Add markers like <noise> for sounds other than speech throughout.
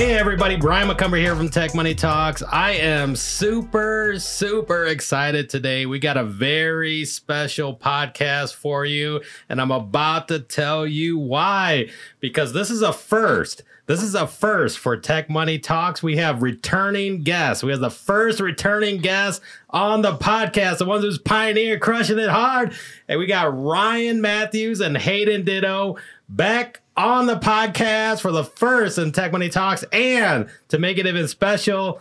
Hey everybody, Brian McCumber here from Tech Money Talks. I am super, super excited today. We got a very special podcast for you, and I'm about to tell you why. Because this is a first. This is a first for Tech Money Talks. We have returning guests. We have the first returning guest on the podcast, the ones who's pioneer crushing it hard. And we got Ryan Mathews and Hayden Ditto back on the podcast for the first in Tech Money Talks. And to make it even special,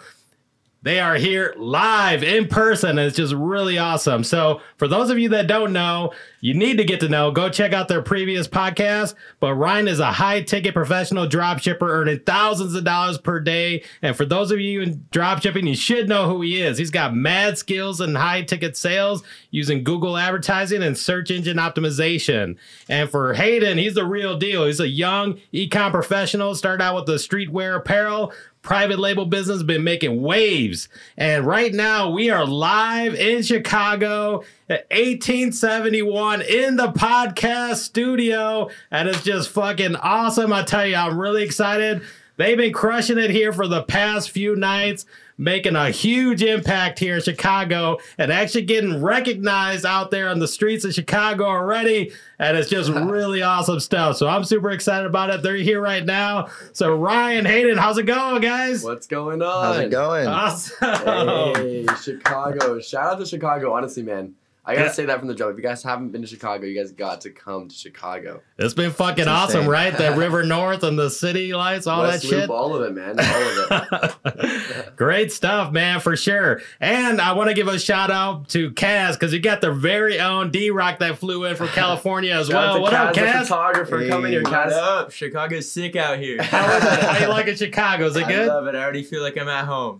they are here live in person. It's just really awesome. So, for those of you that don't know, you need to get to know, go check out their previous podcast. But Ryan is a high ticket professional drop shipper earning thousands of dollars per day. And for those of you in drop shipping, you should know who he is. He's got mad skills in high ticket sales using Google advertising and search engine optimization. And for Hayden, he's the real deal. He's a young ecom professional, started out with the streetwear apparel, private label business been making waves. And right now we are live in Chicago at 1871 in the podcast studio. And it's just fucking awesome. I tell you, I'm really excited. They've been crushing it here for the past few nights making a huge impact here in Chicago and actually getting recognized out there on the streets of Chicago already. And it's just <laughs> really awesome stuff. So I'm super excited about it. They're here right now. So Ryan, Hayden, how's it going, guys? What's going on? How's it going? Awesome. Hey, Chicago. Shout out to Chicago, honestly, man. I gotta Yeah. say that from the jump. If you guys haven't been to Chicago, you guys got to come to Chicago. It's been fucking It's awesome, right? The <laughs> River North and the city lights, all West that Loop, shit. all of it, man. All of it. <laughs> Great stuff, man, for sure. And I want to give a shout out to Kaz because you got their very own D Rock that flew in from <laughs> California as well. to What up, Kaz, the Kaz? photographer, coming here, Hey. What Kaz. up? Chicago's sick out here. How is it? How you like it, Chicago? Is it I good? love it. I already feel like I'm at home.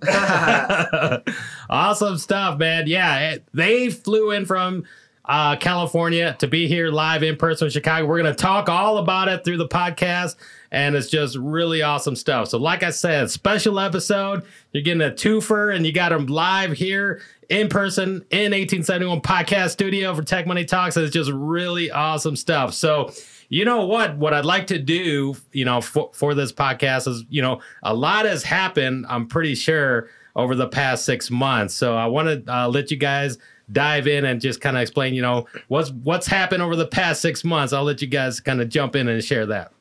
awesome stuff, man. Yeah, it- they flew in from uh, California to be here live in person in Chicago. We're going to talk all about it through the podcast, and it's just really awesome stuff. So, like I said, special episode. You're getting a twofer, and you got them live here in person in 1871 Podcast Studio for Tech Money Talks. And it's just really awesome stuff. So, you know what? What I'd like to do, you know, for, for this podcast is, you know, a lot has happened. I'm pretty sure over the past six months. So I want to uh, let you guys dive in and just kind of explain, you know, what's what's happened over the past six months. I'll let you guys kind of jump in and share that.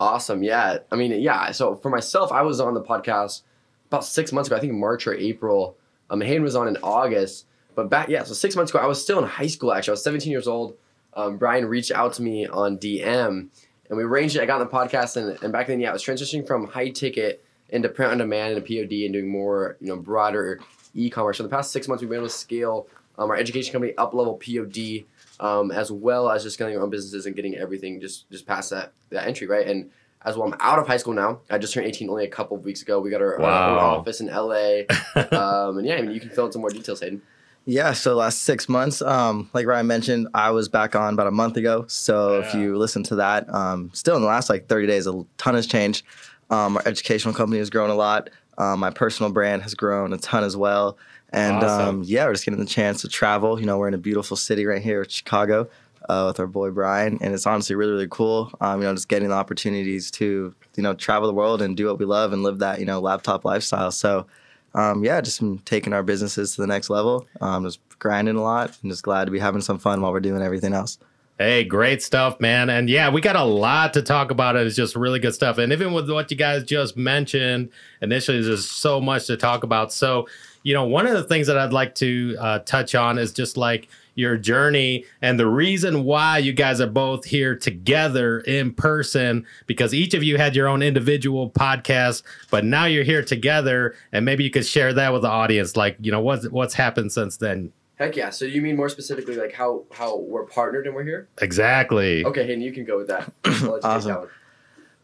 Awesome. Yeah. I mean, yeah. So for myself, I was on the podcast about six months ago. I think March or April. Um, Hayden was on in August. But back, yeah. So six months ago, I was still in high school. Actually, I was 17 years old. Um, Brian reached out to me on DM, and we arranged it. I got on the podcast, and, and back then, yeah, I was transitioning from high ticket into print on demand and a POD, and doing more, you know, broader e-commerce. So the past six months, we've been able to scale um, our education company UpLevel POD. Um, as well as just getting our own businesses and getting everything just just past that that entry, right? And as well, I'm out of high school now. I just turned 18 only a couple of weeks ago. We got our, our own office in LA. <laughs> um, and yeah, I mean, you can fill in some more details, Hayden. Yeah, so last six months, um, like Ryan mentioned, I was back on about a month ago. So if you listen to that, um, still in the last like 30 days, a ton has changed. Um, our educational company has grown a lot. Um, my personal brand has grown a ton as well. And Awesome. um, yeah, we're just getting the chance to travel. You know, we're in a beautiful city right here, Chicago, uh, with our boy Brian, and it's honestly really, really cool. Um, you know, just getting the opportunities to you know travel the world and do what we love and live that you know laptop lifestyle. So um, yeah, just taking our businesses to the next level. Um, just grinding a lot and just glad to be having some fun while we're doing everything else. Hey, great stuff, man. And yeah, we got a lot to talk about. It's just really good stuff. And even with what you guys just mentioned initially, there's just so much to talk about. So, you know, one of the things that I'd like to uh, touch on is just like your journey and the reason why you guys are both here together in person because each of you had your own individual podcast but now you're here together and maybe you could share that with the audience like you know what's what's happened since then Heck yeah. So you mean more specifically like how how we're partnered and we're here? exactly Okay, Hayden, you can go with that. I'll let you take Awesome. that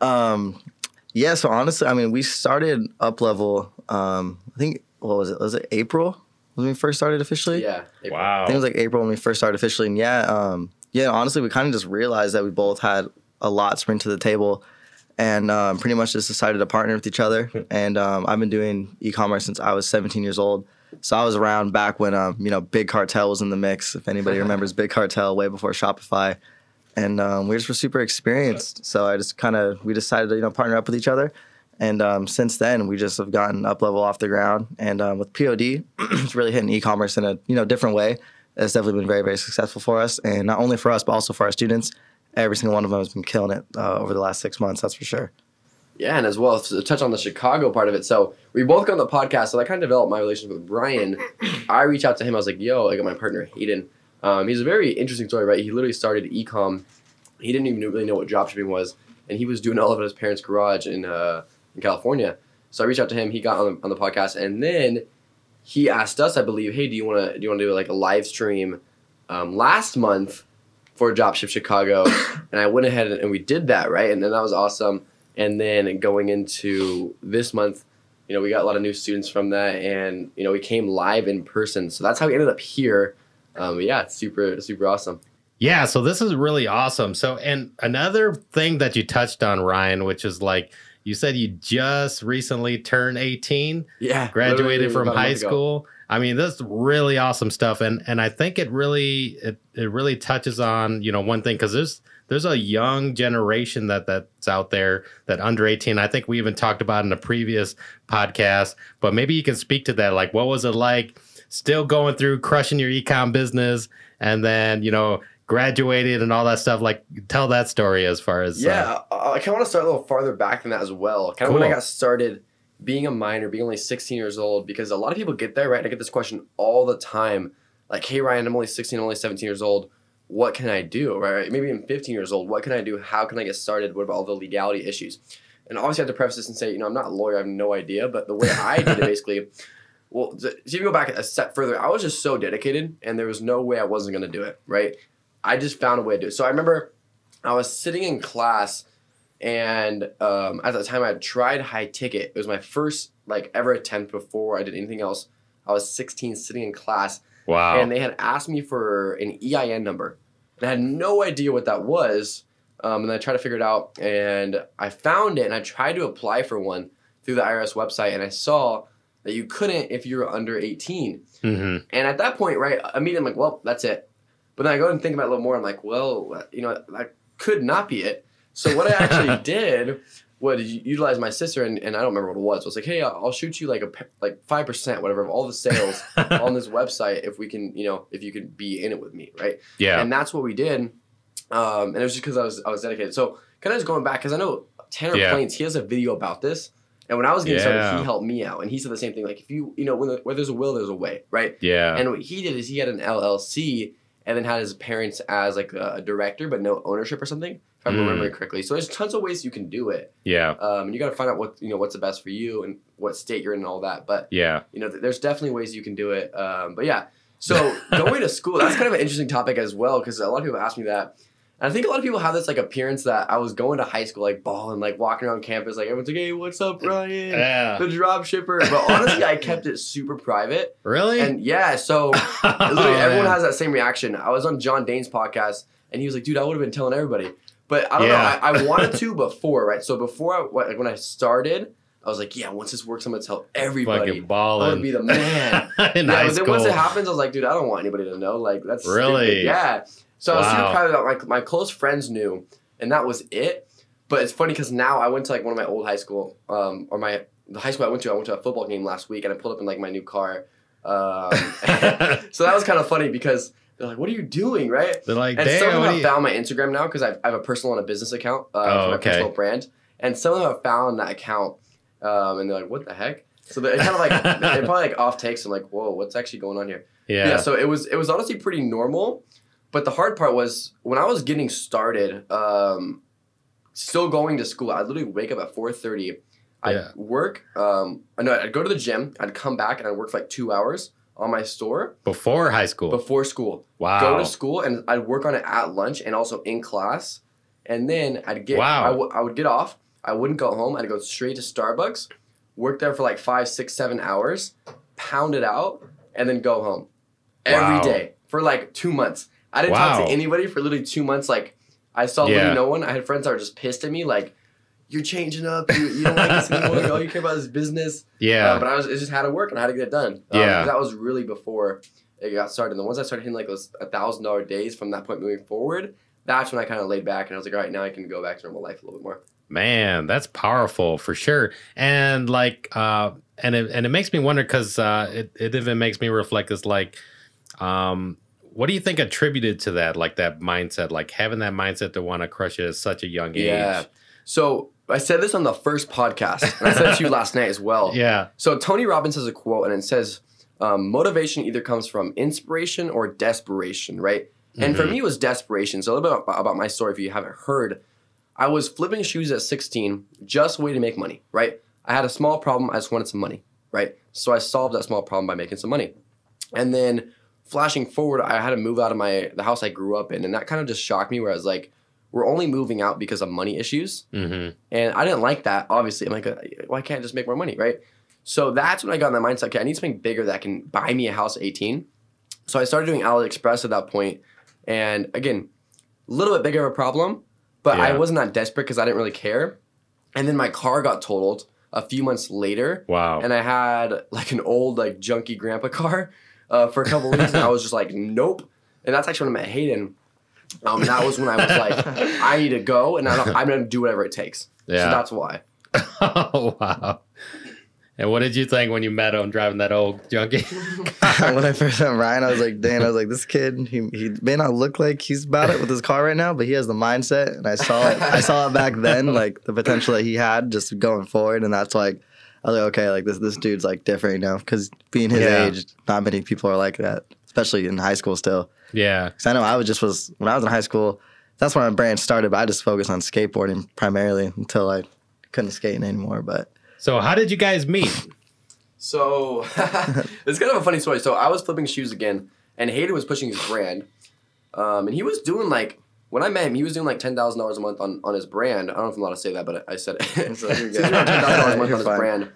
one. Um, yeah, so honestly, I mean, we started UpLevel. Um, I think what was it? Was it April when we first started officially? Yeah. April. wow I think it was like April when we first started officially. And yeah, um, yeah, honestly, we kind of just realized that we both had a lot to bring to the table and um, pretty much just decided to partner with each other. <laughs> And um, I've been doing e commerce since I was 17 years old. So I was around back when, um, you know, Big Cartel was in the mix. If anybody <laughs> remembers Big Cartel, way before Shopify. And um, we just were super experienced. So I just kind of, we decided to, you know, partner up with each other. And um, since then, we just have gotten UpLevel off the ground. And um, with POD, <clears throat> it's really hitting e-commerce in a you know different way. It's definitely been very very successful for us, and not only for us but also for our students. Every single one of them has been killing it uh, over the last six months. That's for sure. Yeah, and as well to touch on the Chicago part of it. So we both got on the podcast, so I kind of developed my relationship with Brian. I reached out to him. I was like, "Yo, I got my partner Hayden. Um, he's a very interesting story, right? He literally started ecom. He didn't even really know what dropshipping was, and he was doing all of it at his parents' garage in uh, in California. So I reached out to him. He got on the, on the podcast, and then he asked us, I believe, "Hey, do you want to do you want to do like a live stream um, last month for Dropship Chicago?" <coughs> and I went ahead and we did that, right? And then that was awesome. And then going into this month, you know, we got a lot of new students from that, and you know, we came live in person. So that's how we ended up here. Um, yeah, it's super super awesome. Yeah, so this is really awesome. So, and another thing that you touched on, Ryan, which is like you said you just recently turned 18, Yeah, graduated from high school. I mean, that's really awesome stuff, and and I think it really it, it really touches on you know one thing because there's there's a young generation that that's out there that under 18. I think we even talked about in a previous podcast, but maybe you can speak to that. Like, what was it like still going through crushing your ecom business, and then you know graduated and all that stuff? Like, tell that story as far as uh, Yeah, I, I kind of want to start a little farther back than that as well. Kind of when I got started being a minor, being only 16 years old, because a lot of people get there, right? I get this question all the time. Like, hey, Ryan, I'm only 16, I'm only 17 years old. What can I do, right? Maybe I'm 15 years old. What can I do? How can I get started? What about all the legality issues? And obviously, I have to preface this and say, you know, I'm not a lawyer, I have no idea. But the way I did it <laughs> basically, well, so if you go back a step further, I was just so dedicated and there was no way I wasn't going to do it, right? I just found a way to do it. So I remember I was sitting in class and um, at the time I had tried high ticket. It was my first like ever attempt before I did anything else. I was 16 sitting in class wow, and they had asked me for an EIN number. And I had no idea what that was. Um, and I tried to figure it out and I found it and I tried to apply for one through the IRS website and I saw that you couldn't if you were under 18. hmm And at that point, right, immediately I'm like, well, that's it. But then I go and think about it a little more. I'm like, well, you know, that could not be it. So what I actually <laughs> did was utilize my sister, and, and I don't remember what it was. It was like, hey, I'll I'll shoot you like a like five percent, whatever, of all the sales <laughs> on this website if we can, you know, if you can be in it with me, right? yeah, And that's what we did. Um, and it was just because I was I was dedicated. So kind of just going back because I know Tanner Yeah. Planes, he has a video about this. And when I was getting Yeah. started, he helped me out, and he said the same thing. Like if you, you know, when the, where there's a will, there's a way, right? yeah, And what he did is he had an LLC and then had his parents as like a, a director, but no ownership or something. If I'm Mm. remembering correctly. So there's tons of ways you can do it. yeah, Um, and you got to find out what you know what's the best for you and what state you're in and all that. But yeah. you know, th- there's definitely ways you can do it. Um, but yeah, so <laughs> going to school, that's kind of an interesting topic as well because a lot of people ask me that. And I think a lot of people have this like appearance that I was going to high school like balling, like walking around campus, like everyone's like, "Hey, what's up, Ryan?" Yeah. The drop shipper. But honestly, I kept it super private. Really? And yeah, so <laughs> Oh, literally everyone man. has that same reaction. I was on John Dane's podcast, and he was like, "Dude, I would have been telling everybody." But I don't Yeah. know. I, I wanted <laughs> to before, right? So before, I, like when I started, I was like, "Yeah, once this works, I'm gonna tell everybody." fucking balling to be the man. <laughs> in yeah, high but then school. once it happens, I was like, dude, I don't want anybody to know. Like, that's stupid. Really? Yeah. So I was super proud of that. My, my close friends knew, and that was it. But it's funny because now I went to like one of my old high school, um, or my the high school I went to. I went to a football game last week, and I pulled up in like my new car. Um, <laughs> <laughs> so that was kind of funny because they're like, "What are you doing?" Right? They're like, And some of them have found my Instagram now because I have a personal and a business account uh, Oh, for my okay. personal brand, and some of them have found that account, um, and they're like, "What the heck?" So they're kind of like <laughs> they're probably like off takes and like, "Whoa, what's actually going on here?" yeah. yeah. so it was it was honestly pretty normal but the hard part was when i was getting started um still going to school i'd literally wake up at 4.30 i'd Yeah. work um no i'd go to the gym i'd come back and i'd work for like two hours on my store. Before high school. before school. Wow. go to school and i'd work on it at lunch and also in class. And then i'd get Wow. I, w- I would get off. I wouldn't go home. I'd go straight to starbucks work there for like five six seven hours pound it out and then go home. Every day for like two months i didn't talk to anybody for literally two months like i saw Yeah. literally no one i had friends that were just pissed at me like you're changing up you, you don't like this anymore all you care about is business yeah. uh, but I was it just had to work and I had to get it done. Um, Yeah. that was really before it got started. And then once I started hitting like those a thousand dollar days from that point moving forward, that's when I kind of laid back and I was like, all right, now I can go back to normal life a little bit more. Man, that's powerful for sure. And like, uh, and it and it makes me wonder because uh, it it even makes me reflect. Is like, um, what do you think attributed to that? Like that mindset, like having that mindset to want to crush it at such a young age. Yeah. So I said this on the first podcast, and I said it to you <laughs> last night as well. Yeah. So Tony Robbins has a quote, and it says, um, "Motivation either comes from inspiration or desperation." Right. And for Mhm. me, it was desperation. So a little bit about, about my story, if you haven't heard, I was flipping shoes at 16, just a way to make money. Right. I had a small problem. I just wanted some money. Right. So I solved that small problem by making some money. And then flashing forward, I had to move out of my the house I grew up in, and that kind of just shocked me. Where I was like, "We're only moving out because of money issues." Mm-hmm. And I didn't like that, obviously. I'm like, uh, why can't I just make more money, right? So that's when I got in that mindset, okay, I need something bigger that can buy me a house at 18. So I started doing AliExpress at that. And again, a little bit bigger of a problem, but I wasn't that desperate because I didn't really care. And then my car got totaled a few months later. Wow. And I had like an old, like junky grandpa <laughs> car uh, for a couple weeks. and I <laughs> was just like, nope. And that's actually when I met Hayden. Um, that was when I was like, I need to go and I don't, I'm going to do whatever it takes. So Yeah. that's why. <laughs> oh wow. And what did you think when you met him driving that old junkie? <laughs> when I first met Ryan, I was like, Dan, I was like, this kid, he, he may not look like he's about it with his car right now, but he has the mindset. And I saw it, I saw it back then, like the potential that he had just going forward. And that's like, I was like, okay, like this, this dude's like different, now because being his Yeah. age, not many people are like that, especially in high school still. yeah. Because I know I was just was, when I was in high school, that's when my brand started, but I just focused on skateboarding primarily until I couldn't skate anymore. But So how did you guys meet? <laughs> So <laughs> it's kind of a funny story. So I was flipping shoes again, and Hayden was pushing his brand, um, and he was doing like when I met him, he was doing like ten thousand dollars a month on, on his brand. I don't know if I'm allowed to say that, but I said it. <laughs> so doing ten thousand dollars a month on his fine. brand,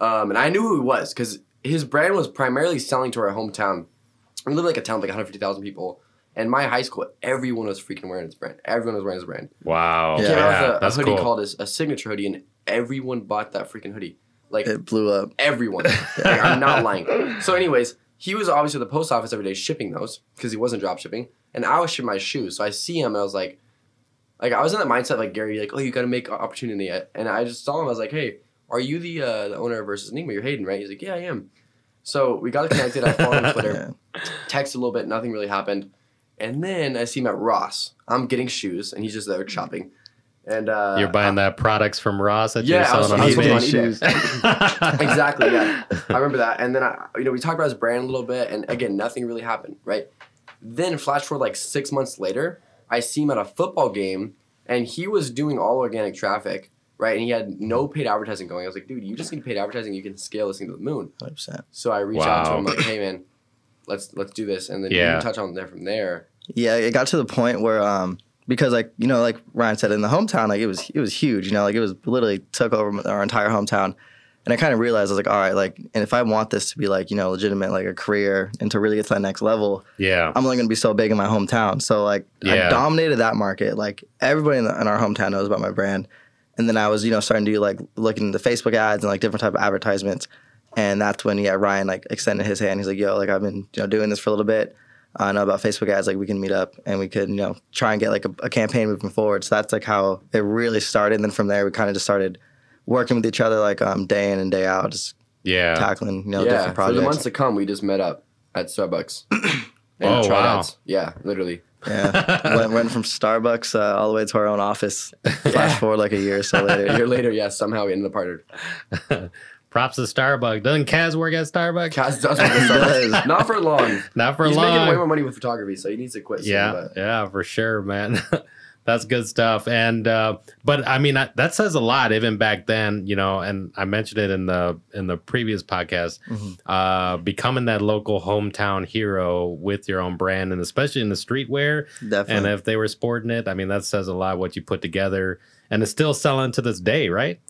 um, and I knew who he was because his brand was primarily selling to our hometown. We live in like a town with like 150,000 people. And my high school, everyone was freaking wearing his brand. Everyone was wearing his brand. Wow. He Yeah. came out with a, a that's hoodie cool. called a, a signature hoodie, and everyone bought that freaking hoodie. Like it blew up. everyone. <laughs> Like, I'm not lying. So, anyways, he was obviously at the post office every day shipping those because he wasn't drop shipping, and I was shipping my shoes. So I see him, and I was like, like I was in that mindset like Gary, like, oh, you got to make opportunity, and I just saw him. I was like, hey, are you the uh, the owner of versus Enigma? You're Hayden, right? He's like, yeah, I am. So we got connected. I followed him on Twitter, <laughs> text a little bit, nothing really happened, and then I see him at Ross. I'm getting shoes, and he's just there shopping, and uh, You're buying that products from Ross that Yeah, I you're was- selling I was on looking eBay. on <laughs> exactly. Yeah, <laughs> I remember that. And then I, you know, we talked about his brand a little bit, and again, nothing really happened, right? Then flash forward like six months later, I see him at a football game, and he was doing all organic traffic, right? And he had no paid advertising going. I was like, dude, you just need paid advertising. You can scale this thing to the moon. 100%. So I reached out to Wow. him like, hey man, let's let's do this, and then Yeah. you touch on there from there. Yeah, it got to the point where um because like you know like Ryan said in the hometown like it was it was huge you know like it was literally took over our entire hometown and I kind of realized I was like all right like and if I want this to be like you know legitimate like a career and to really get to that next level yeah. I'm only gonna be so big in my hometown so like Yeah. I dominated that market like everybody in, the, in our hometown knows about my brand and then I was you know starting to do like looking into Facebook ads and like different type of advertisements and that's when yeah Ryan like extended his hand he's like yo like I've been you know doing this for a little bit I know about Facebook ads. Like we can meet up and we could, you know, try and get like a, a campaign moving forward. So that's like how it really started. And then from there, we kind of just started working with each other, like um, day in and day out, just Yeah. tackling, you know, yeah, different for the months to come, we just met up at Starbucks. <clears throat> and Oh, tried wow. ads. Yeah, literally. yeah, <laughs> went, went from Starbucks uh, all the way to our own office. Flash forward like a year or so later. <laughs> A year later, yeah, somehow we ended up partnered. <laughs> Props to Starbucks. Doesn't Kaz work at Starbucks? Kaz does work at Starbucks. Not for long. Not for He's long. He's making way more money with photography, so he needs to quit. soon, yeah, but- yeah, for sure, man. That's good stuff. And uh, but I mean I, that says a lot even back then, you know. And I mentioned it in the in the previous podcast. Mhm. Uh, becoming that local hometown hero with your own brand, and especially in the streetwear. Definitely. And if they were sporting it, I mean that says a lot what you put together, and it's still selling to this day, right?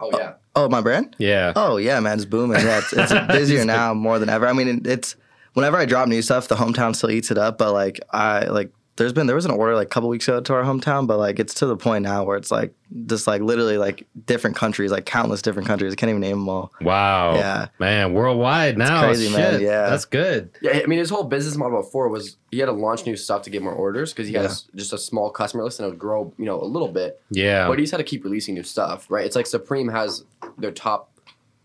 Oh yeah. oh, my brand? Yeah. Oh yeah, man, it's booming. Yeah, it's, it's <laughs> busier now more than ever. I mean, it's whenever I drop new stuff, the hometown still eats it up. But like I like there's been there was an order like a couple weeks ago to our hometown, but like it's to the point now where it's like just like literally like different countries, like countless different countries. I can't even name them all. Wow. Yeah. Man, worldwide now. crazy, Shit. man. Yeah. That's good. Yeah, I mean, his whole business model before was he had to launch new stuff to get more orders because he Yeah. has just a small customer list and it would grow, you know, a little bit. Yeah. But he's had to keep releasing new stuff, right? It's like Supreme has their top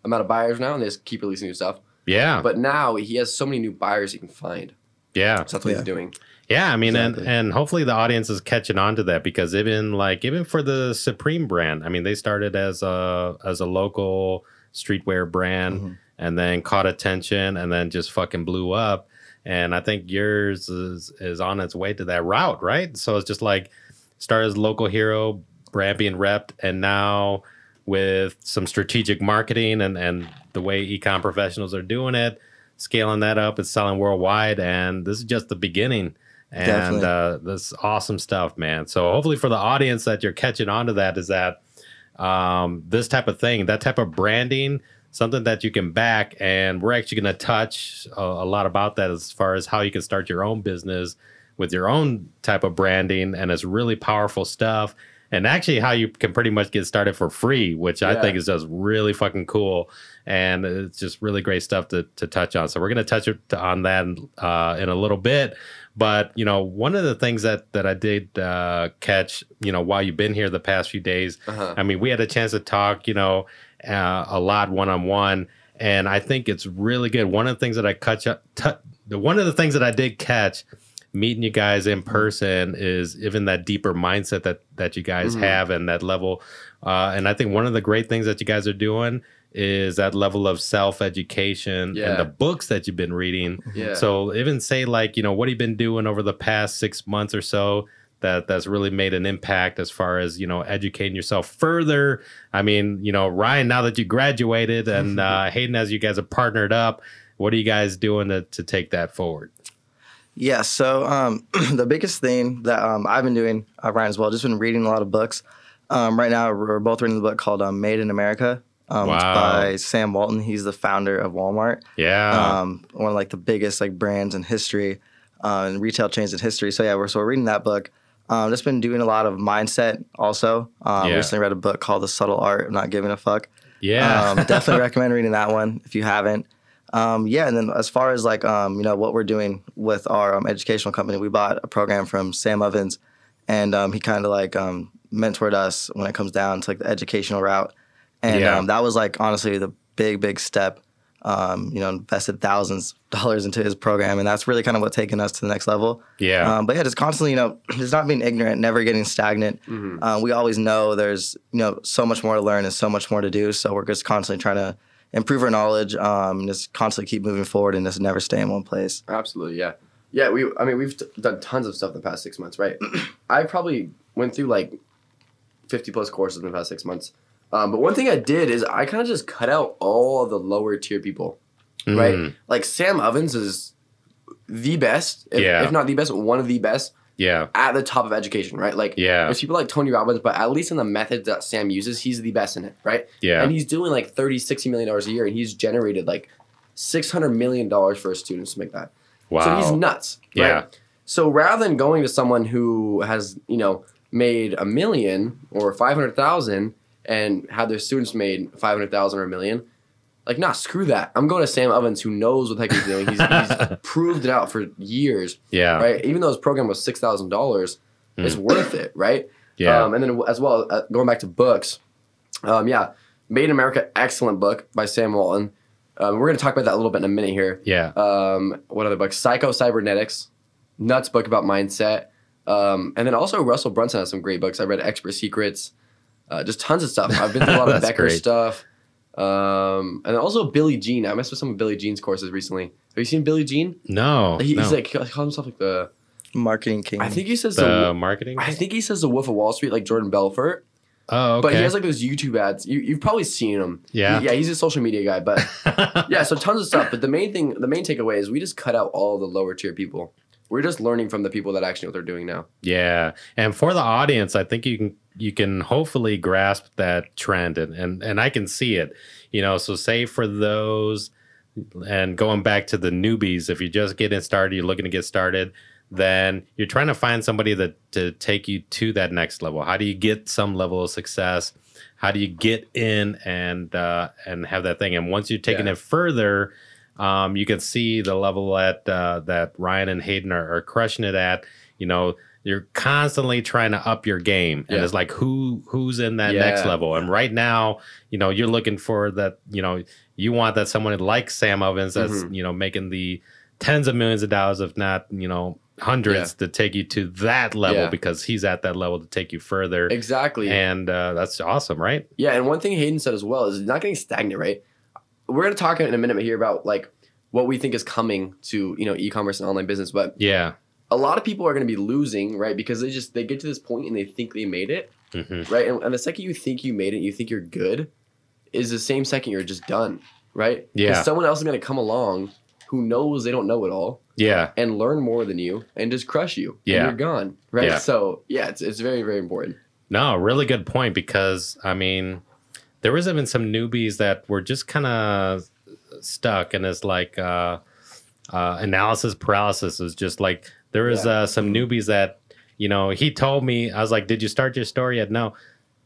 amount of buyers now, and they just keep releasing new stuff. yeah. But now he has so many new buyers he can find. yeah. So that's what Yeah. he's doing. Yeah, I mean, Exactly. and and hopefully the audience is catching on to that because even like even for the Supreme brand, I mean, they started as a as a local streetwear brand Mhm. and then caught attention and then just fucking blew up. And I think yours is is on its way to that route, right? So it's just like start as local hero, brand being repped, and now with some strategic marketing and and the way ecom professionals are doing it, scaling that up, it's selling worldwide, and this is just the beginning. And uh, this awesome stuff, man. So hopefully for the audience that you're catching on to that is that um, this type of thing, that type of branding, something that you can back. And we're actually going to touch a, a lot about that as far as how you can start your own business with your own type of branding. And it's really powerful stuff. And actually, how you can pretty much get started for free, which I think is just really fucking cool. And it's just really great stuff to, to touch on. So, we're going to touch it- on that uh, in a little bit. But you know, one of the things that that I did uh, catch, you know, while you've been here the past few days, Uh-huh. I mean, we had a chance to talk, you know, uh, a lot one on one, and I think it's really good. One of the things that I catch up, t- the one of the things that I did catch meeting you guys in person is even that deeper mindset that that you guys Mhm. have and that level. Uh, and I think one of the great things that you guys are doing is that level of self education Yeah. and the books that you've been reading. Yeah. So even say like, you know, what have you been doing over the past six months or so that that's really made an impact as far as, you know, educating yourself further. I mean, you know, Ryan, now that you graduated and <laughs> uh Hayden as you guys have partnered up, what are you guys doing to, to take that forward? Yeah. So um, <clears throat> the biggest thing that um, I've been doing, uh, Ryan as well, just been reading a lot of books. Um, right now, we're both reading the book called um, "Made in America." Um, Wow. by Sam Walton. He's the founder of Walmart. Yeah. um, one of like the biggest like brands in history uh, and retail chains in history. So yeah, we're so we're reading that book. Um, just been doing a lot of mindset. Also, um, Yeah. recently read a book called The Subtle Art of Not Giving a Fuck. yeah. Um, <laughs> definitely recommend reading that one if you haven't. Um, yeah, and then as far as like um, you know what we're doing with our um, educational company, we bought a program from Sam Ovens, and um, he kind of like um, mentored us when it comes down to like the educational route, and Yeah. um, that was like honestly the big big step. Um, you know, invested thousands of dollars into his program, and that's really kind of what taken us to the next level. yeah. Um, but yeah, just constantly, you know, <clears throat> just not being ignorant, never getting stagnant. Mhm. Um, we always know there's, you know, so much more to learn and so much more to do. So we're just constantly trying to improve our knowledge, um, and just constantly keep moving forward and just never stay in one place. Absolutely, yeah, yeah. We, I mean, we've t- done tons of stuff in the past six months, right? <clears throat> I probably went through like fifty plus courses in the past six months. Um, but one thing I did is I kind of just cut out all the lower tier people, right? Mm, Like Sam Ovens is the best, if, Yeah. if not the best, one of the best yeah. at the top of education, right? Like, Yeah. there's people like Tony Robbins, but at least in the methods that Sam uses, he's the best in it, right? Yeah. And he's doing like 30, 60 million dollars a year, and he's generated like 600 million dollars for his students to make that. Wow. So he's nuts. Right? Yeah. So rather than going to someone who has, you know, made a million or 500,000 and had their students made 500,000 or a million, like, nah, screw that. I'm going to Sam Ovens, who knows what the heck he's doing. He's, he's <laughs> proved it out for years, yeah. right? Even though his program was $6,000, it's worth it, right? Yeah. Um, and then as well, uh, going back to books, um, yeah, Made in America, excellent book by Sam Walton. Um, we're going to talk about that a little bit in a minute here. yeah. Um, what other books? Psycho Cybernetics, nuts book about mindset. Um, and then also Russell Brunson has some great books. I read Expert Secrets, uh, just tons of stuff. I've been through a lot <laughs> of Becker great. stuff. Um, and also Billy Gene. I messed with some of Billy Gene's courses recently. Have you seen Billy Gene? No. He, no. He's like he calls himself like the. Marketing king. I think he says the the. marketing. I think he says the Wolf of Wall Street, like Jordan Belfort. oh, okay. But he has like those YouTube ads. You, you've probably seen him. Yeah. He- yeah, he's a social media guy, but <laughs> yeah, so tons of stuff. But the main thing, the main takeaway is we just cut out all the lower tier people. We're just learning from the people that actually know what they're doing now. Yeah, and for the audience, I think you can you can hopefully grasp that trend, and and and I can see it. You know, so say for those, and going back to the newbies, if you're just getting started, you're looking to get started. then you're trying to find somebody that to take you to that next level. How do you get some level of success? How do you get in and uh, and have that thing? And once you're taking Yeah. it further, um, you can see the level at uh, that Ryan and Hayden are, are crushing it at. You know, you're constantly trying to up your game, and Yeah. it's like who who's in that Yeah. next level. And right now, you know, you're looking for that. You know, you want that someone like Sam Ovens that's Mhm. you know making the tens of millions of dollars, if not you know hundreds, to take you to that level Yeah. because he's at that level to take you further. Exactly. And uh, that's awesome, right? Yeah, and one thing Hayden said as well is not getting stagnant, right? We're gonna talk in a minute here about like what we think is coming to you know e-commerce and online business, but Yeah. A lot of people are gonna be losing, right? Because they just they get to this point and they think they made it, hmm right? And, and the second you think you made it, you think you're good, is the same second you're just done, right? Yeah. someone else is gonna come along who knows they don't know it all Yeah. and learn more than you and just crush you. and Yeah. you're gone, right? Yeah. So yeah, it's it's very very important. No, really good point because I mean, there was even some newbies that were just kind of stuck, and it's like uh, uh, analysis paralysis. Is just like there was Yeah. uh, some newbies that you know. He told me I was like, "Did you start your story yet?" No.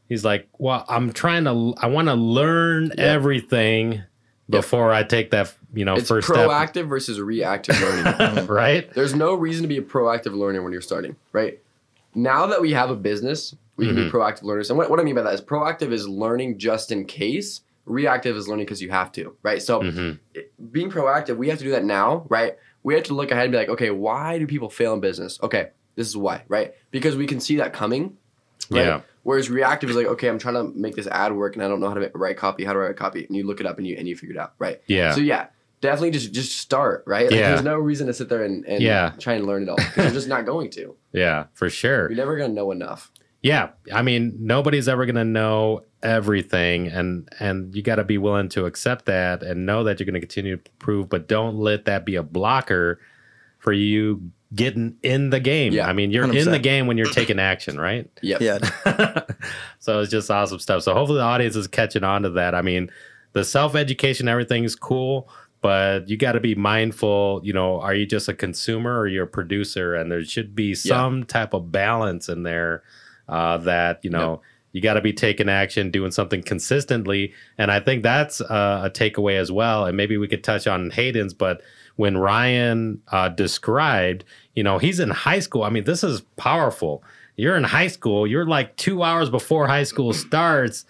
He's like, "Well, I'm trying to. I want to learn Yeah. everything before I take that. You know, it's first proactive versus reactive learning. <laughs> right? There's no reason to be a proactive learner when you're starting, right? Now that we have a business, we can Mhm. be proactive learners. And what, what I mean by that is proactive is learning just in case. Reactive is learning because you have to, right? So hmm it- being proactive, we have to do that now, right? We have to look ahead and be like, okay, why do people fail in business? Okay, this is why, right? Because we can see that coming. Right? Yeah. Whereas reactive is like, okay, I'm trying to make this ad work and I don't know how to write copy. How to write a copy? And you look it up and you and you figure it out, right? Yeah. So yeah, definitely just just start, right? Like, Yeah. There's no reason to sit there and, and Yeah. try and learn it all because you're just not <laughs> going to. yeah. For sure. You're never gonna know enough. Yeah, I mean, nobody's ever going to know everything, and and you got to be willing to accept that and know that you're going to continue to improve, but don't let that be a blocker for you getting in the game. Yeah, I mean, you're in 100%. the game when you're taking action, right? Yep. <clears throat> Yeah. <laughs> so it's just awesome stuff. So hopefully the audience is catching on to that. I mean, the self education, everything is cool, but you got to be mindful. You know, are you just a consumer or you're a producer? And there should be some type of balance in there uh, that you know. You got to be taking action, doing something consistently, and I think that's uh, a takeaway as well. And maybe we could touch on Hayden's, but when Ryan uh, described, you know, he's in high school. I mean, this is powerful. You're in high school. You're like two hours before high school starts.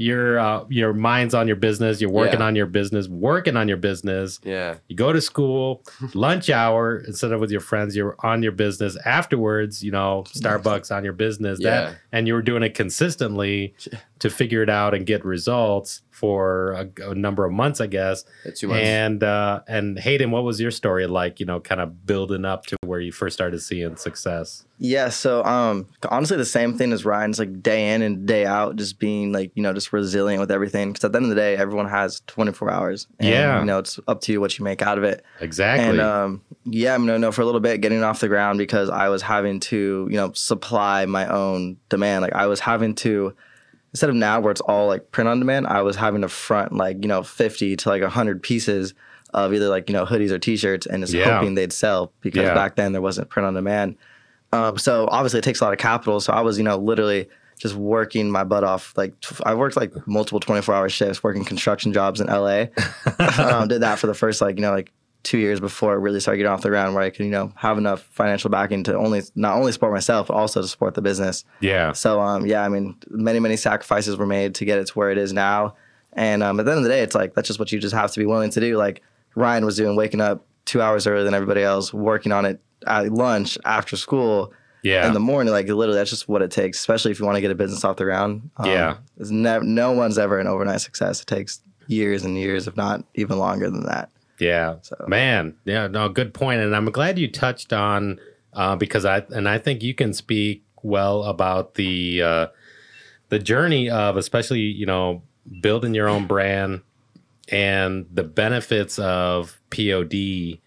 Your uh, your mind's on your business. You're working Yeah. on your business. Working on your business. Yeah. You go to school, <laughs> lunch hour instead of with your friends. You're on your business. Afterwards, you know, Starbucks on your business. Yeah. That and you were doing it consistently <laughs> to figure it out and get results for a, a number of months, I guess. Too much. And uh, and Hayden, what was your story like? You know, kind of building up to where you first started seeing success. Yeah, so um honestly the same thing as Ryan's like day in and day out just being like, you know, just resilient with everything cuz at the end of the day everyone has 24 hours. And, Yeah. you know, it's up to you what you make out of it. Exactly. And um yeah, I'm gonna know for a little bit getting off the ground because I was having to, you know, supply my own demand. Like I was having to instead of now where it's all like print on demand, I was having to front like, you know, 50 to like 100 pieces of either like, you know, hoodies or t-shirts and just Yeah. hoping they'd sell because Yeah. back then there wasn't print on demand. Um, so obviously it takes a lot of capital. So I was, you know, literally just working my butt off. Like t- I worked like multiple 24 hour shifts, working construction jobs in LA. <laughs> um, did that for the first like, you know, like two years before I really started getting off the ground where I could, you know, have enough financial backing to only, not only support myself, but also to support the business. yeah. So um, yeah, I mean, many many sacrifices were made to get it to where it is now. And um, at the end of the day, it's like that's just what you just have to be willing to do. Like Ryan was doing, waking up two hours earlier than everybody else, working on it at lunch after school Yeah. in the morning. Like literally, that's just what it takes. Especially if you want to get a business off the ground. Um, Yeah. no one's ever an overnight success. It takes years and years, if not even longer than that. Yeah, So- man. Yeah, no, good point. And I'm glad you touched on uh, because I and I think you can speak well about the uh, the journey of especially you know building your own brand and the benefits of POD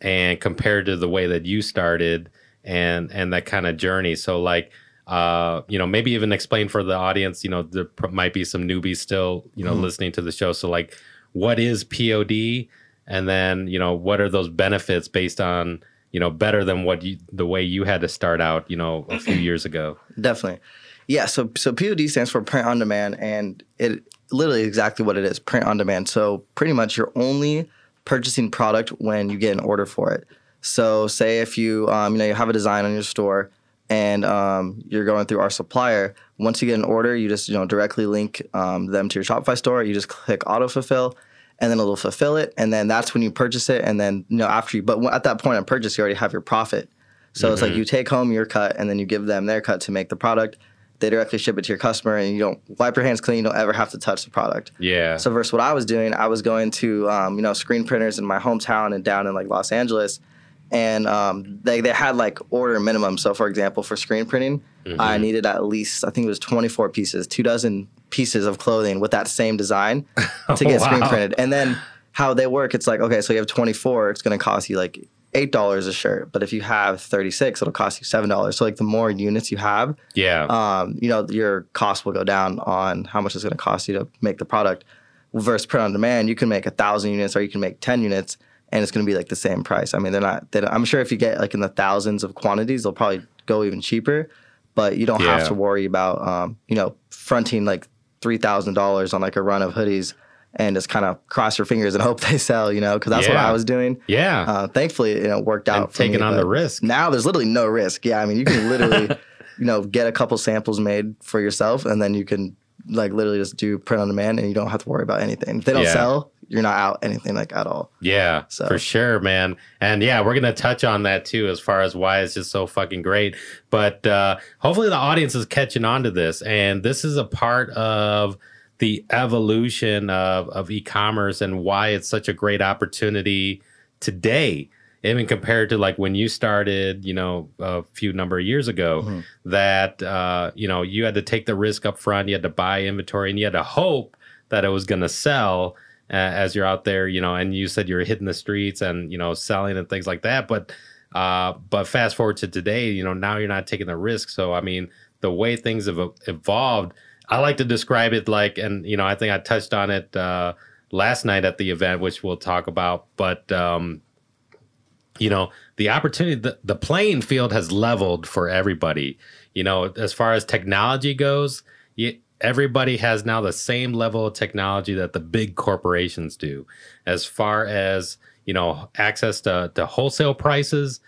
and compared to the way that you started and and that kind of journey. So like. Uh, you know, maybe even explain for the audience. You know, there pr- might be some newbies still, you know, Mhm. listening to the show. So, like, what is POD? and then you know what are those benefits based on you know, better than what you the way you had to start out, you know, a few <clears throat> years ago. Definitely. Yeah, so so POD stands for print on demand and it literally exactly what it is, print on demand. So pretty much you're only purchasing product when you get an order for it. So say if you um, you know you have a design on your store and um, you're going through our supplier, once you get an order, you just you know directly link um, them to your Shopify store. You just click auto fulfill, and then it'll fulfill it, and then that's when you purchase it. And then you know after you, but at that point of purchase, you already have your profit. So it's like you take home your cut, and then you give them their cut to make the product. They directly ship it to your customer, and you don't wipe your hands clean. You don't ever have to touch the product. Yeah. So versus what I was doing, I was going to um, you know screen printers in my hometown and down in like Los Angeles, and um, they they had like order minimum. So for example, for screen printing, I needed at least I think it was 24 pieces, two dozen pieces of clothing with that same design <laughs> to get screen Wow. printed. And then how they work, it's like okay, so you have 24, it's going to cost you like eight dollars a shirt, but if you have 36, it'll cost you seven dollars. So like the more units you have, yeah. um, you know, your cost will go down on how much it's going to cost you to make the product. Versus print on demand, you can make a thousand units or you can make ten units, and it's going to be like the same price. I mean, they're not. They I'm sure if you get like in the thousands of quantities, they'll probably go even cheaper. But you don't Yeah. have to worry about, um, you know, fronting like three thousand dollars on like a run of hoodies and just kind of cross your fingers and <laughs> hope they sell. You know, because that's what I was doing. yeah. Uh, thankfully, you know, worked out. and for me, taking on the risk. Now there's literally no risk. Yeah, I mean, you can literally, <laughs> you know, get a couple samples made for yourself, and then you can like literally just do print on demand, and you don't have to worry about anything. If they don't Yeah. sell, you're not out anything like at all. Yeah, So- for sure, man. And yeah, we're gonna touch on that too, as far as why it's just so fucking great. But uh, hopefully, the audience is catching on to this, and this is a part of the evolution of of e-commerce and why it's such a great opportunity today. Even compared to like when you started, you know, a few number of years ago, Mhm. that uh, you know you had to take the risk up front, you had to buy inventory, and you had to hope that it was going to sell uh, as you're out there, you know, and you said you're hitting the streets and you know selling and things like that. But uh, but fast forward to today, you know, now you're not taking the risk. So I mean, the way things have evolved, I like to describe it like, and you know, I think I touched on it uh, last night at the event, which we'll talk about. But um, you know, the opportunity, the, the playing field has leveled for everybody. You know, as far as technology goes, you, everybody has now the same level of technology that the big corporations do. As far as, you know, access to, to wholesale prices,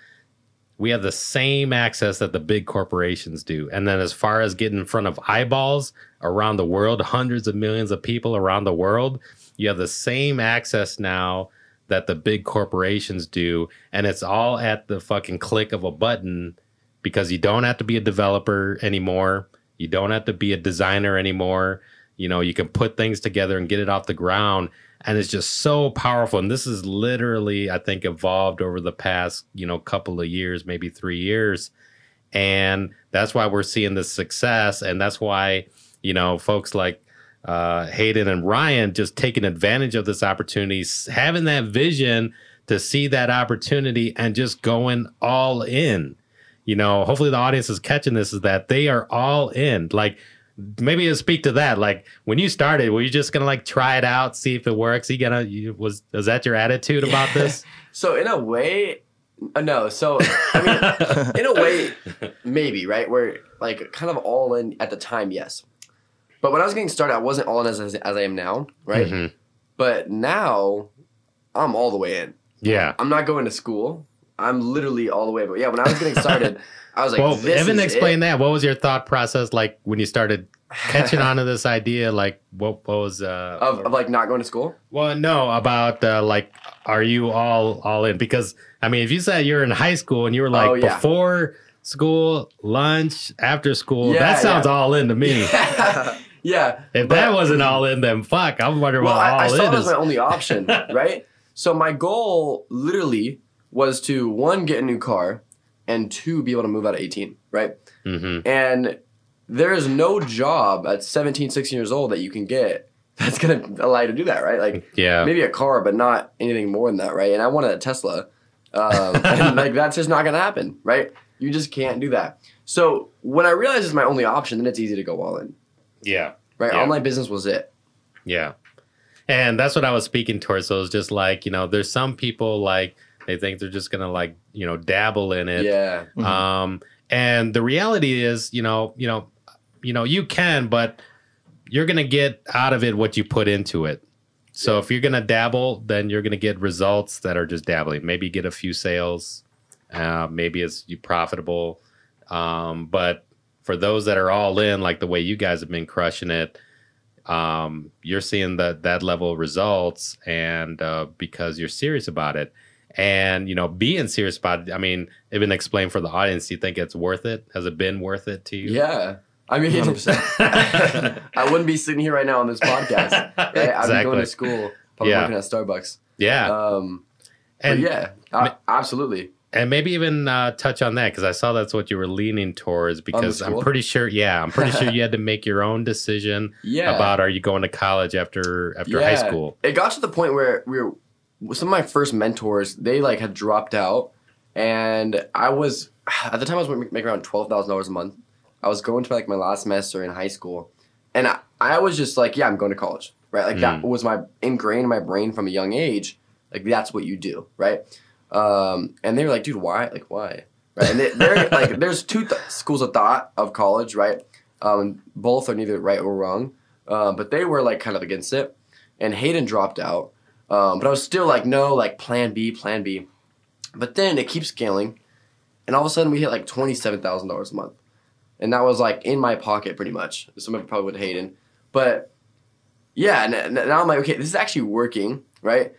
we have the same access that the big corporations do. And then as far as getting in front of eyeballs around the world, hundreds of millions of people around the world, you have the same access now that the big corporations do. And it's all at the fucking click of a button because you don't have to be a developer anymore. You don't have to be a designer anymore. You know, you can put things together and get it off the ground. And it's just so powerful. And this is literally, I think, evolved over the past, you know, couple of years, maybe three years. And that's why we're seeing this success. And that's why, you know, folks like uh, Hayden and Ryan just taking advantage of this opportunity, having that vision to see that opportunity and just going all in. You know, hopefully the audience is catching this is that they are all in. Like, maybe you speak to that. Like, when you started, were you just gonna like try it out, see if it works? You gonna you, was is that your attitude about this? <laughs> So in a way, uh, no. So I mean, <laughs> in a way, maybe right. We're like kind of all in at the time, yes. But when I was getting started, I wasn't all in as as, as I am now, right? Mhm. But now, I'm all the way in. Yeah. I'm not going to school. I'm literally all the way. But yeah, when I was getting started, <laughs> I was like, well, Evan, is explain it. that. What was your thought process like when you started catching <laughs> on to this idea? Like, what, what was uh? of, of like not going to school. Well, no, about uh, like, are you all all in? Because I mean, if you said you're in high school and you were like Oh, yeah. before school, lunch, after school, Yeah, that sounds yeah. all in to me. <laughs> yeah. If but- that wasn't all in, then fuck, I'm wondering well, what all I, I saw in that is. as my only option, <laughs> right? So my goal literally was to one get a new car, and two be able to move out at 18, right? hmm And there is no job at 17, 16 years old that you can get <laughs> that's gonna allow you to do that, right? Like Yeah. maybe a car, but not anything more than that, right? And I wanted a Tesla, um, <laughs> and like that's just not gonna happen, right? You just can't do that. So when I realized it's my only option, then it's easy to go all in, Yeah. right? Yeah. Online business was it. Yeah. And that's what I was speaking towards. So it's just like, you know, there's some people like They think they're just gonna like you know dabble in it. Yeah. Mhm. Um, and the reality is, you know, you know, you know, you can, but you're gonna get out of it what you put into it. So if you're gonna dabble, then you're gonna get results that are just dabbling. Maybe get a few sales, uh, maybe it's you profitable. Um, but for those that are all in, like the way you guys have been crushing it, um, you're seeing that that level of results, and uh, because you're serious about it, and you know, being serious about it. I mean, even explain for the audience. Do you think it's worth it? Has it been worth it to you? Yeah. I mean, <laughs> I wouldn't be sitting here right now on this podcast. Right? <laughs> I'd be going to school, probably Yeah. working at Starbucks. Yeah, Um, and yeah, I, absolutely. and maybe even uh, touch on that because I saw that's what you were leaning towards. Because I'm pretty sure, yeah, I'm pretty sure <laughs> you had to make your own decision Yeah. about are you going to college after after high school. It got to the point where we were some of my first mentors, they like had dropped out and I was at the time I was making around twelve thousand dollars a month. I was going to like my last semester in high school. And I, I was just like, yeah, I'm going to college. Right? Like that Mm. was my ingrained in my brain from a young age. Like that's what you do, right? Um, and they were like, dude, why? Like why? Right? And they, they're <laughs> like, there's two th- schools of thought of college, right? Um, both are neither right or wrong, uh, but they were like kind of against it. And Hayden dropped out, um, but I was still like, no, like Plan B, Plan B. But then it keeps scaling, and all of a sudden we hit like twenty seven thousand dollars a month, and that was like in my pocket pretty much. Some of it probably with Hayden, but yeah, now I'm like, okay, this is actually working, right?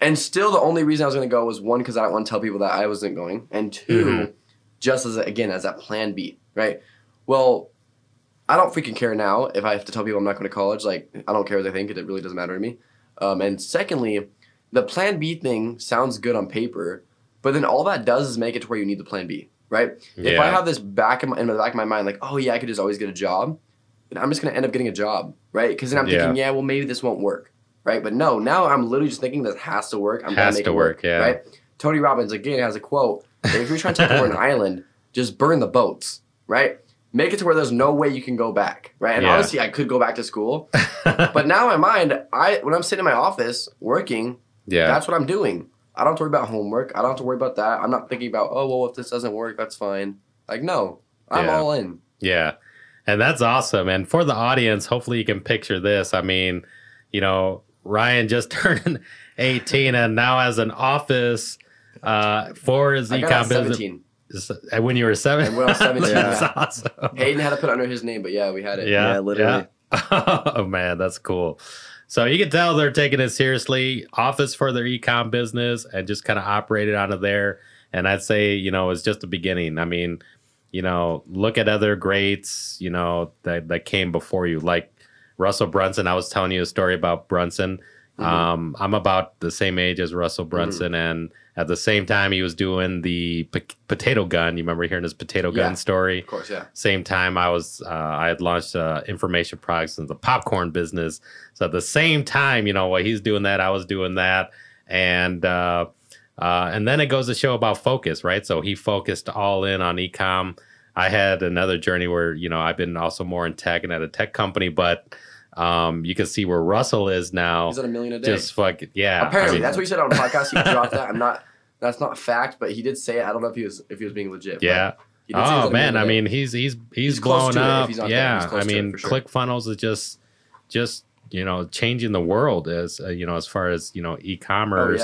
And still, the only reason I was going to go was one because I don't want to tell people that I wasn't going, and 2 Mhm. just as a, again as that Plan B, right? Well, I don't freaking care now if I have to tell people I'm not going to college. Like, I don't care what they think; it really doesn't matter to me. Um, and secondly, the Plan B thing sounds good on paper, but then all that does is make it to where you need the Plan B, right? If I have this back in, my, in the back of my mind, like, oh yeah, I could just always get a job, then I'm just gonna end up getting a job, right? Because then I'm Yeah. thinking, yeah, well maybe this won't work, right? But no, now I'm literally just thinking this has to work. I'm gonna Has make to it work, work, yeah. right? Tony Robbins again has a quote: "If you're trying to take over an <laughs> island, just burn the boats, right? Make it to where there's no way you can go back, right?" And Yeah. honestly, I could go back to school, <laughs> but now in my mind, I when I'm sitting in my office working, yeah, that's what I'm doing. I don't have to worry about homework. I don't have to worry about that. I'm not thinking about, oh, well, if this doesn't work, that's fine. Like, no, I'm Yeah. all in. Yeah. And that's awesome. And for the audience, hopefully you can picture this. I mean, you know, Ryan just <laughs> turned 18 and now has an office uh, for his I got ecom at business. 17. And uh, When you were seven? And when I was 17, that's yeah. awesome. Hayden had to put it under his name, but yeah, we had it. Yeah, Yeah, literally. yeah. <laughs> oh man, that's cool. So you can tell they're taking it seriously. Office for their ecom business and just kind of operated out of there. And I'd say, you know, it's just the beginning. I mean, you know, look at other greats, you know, that that came before you, like Russell Brunson. I was telling you a story about Brunson. Mhm. Um, I'm about the same age as Russell Brunson, and at the same time, he was doing the po- potato gun. You remember hearing his potato gun Yeah. story? Of course, yeah. same time i was uh, i had launched uh, information products in the popcorn business so at the same time you know while he's doing that i was doing that and uh, uh, and then it goes to show about focus right so he focused all in on ecom i had another journey where you know i've been also more in tech and at a tech company but um, you can see where russell is now He's at a million a day. just fuck yeah I Apparently, mean, that's what he said on the podcast. He <laughs> dropped that. I'm not. That's not fact, but he did say it. I don't know if he was if he was being legit. yeah he did say he was Oh man, a I mean he's he's he's, He's blown to it if up. yeah, I mean sure. ClickFunnels is just just you know changing the world as uh, you know as far as you know oh e-commerce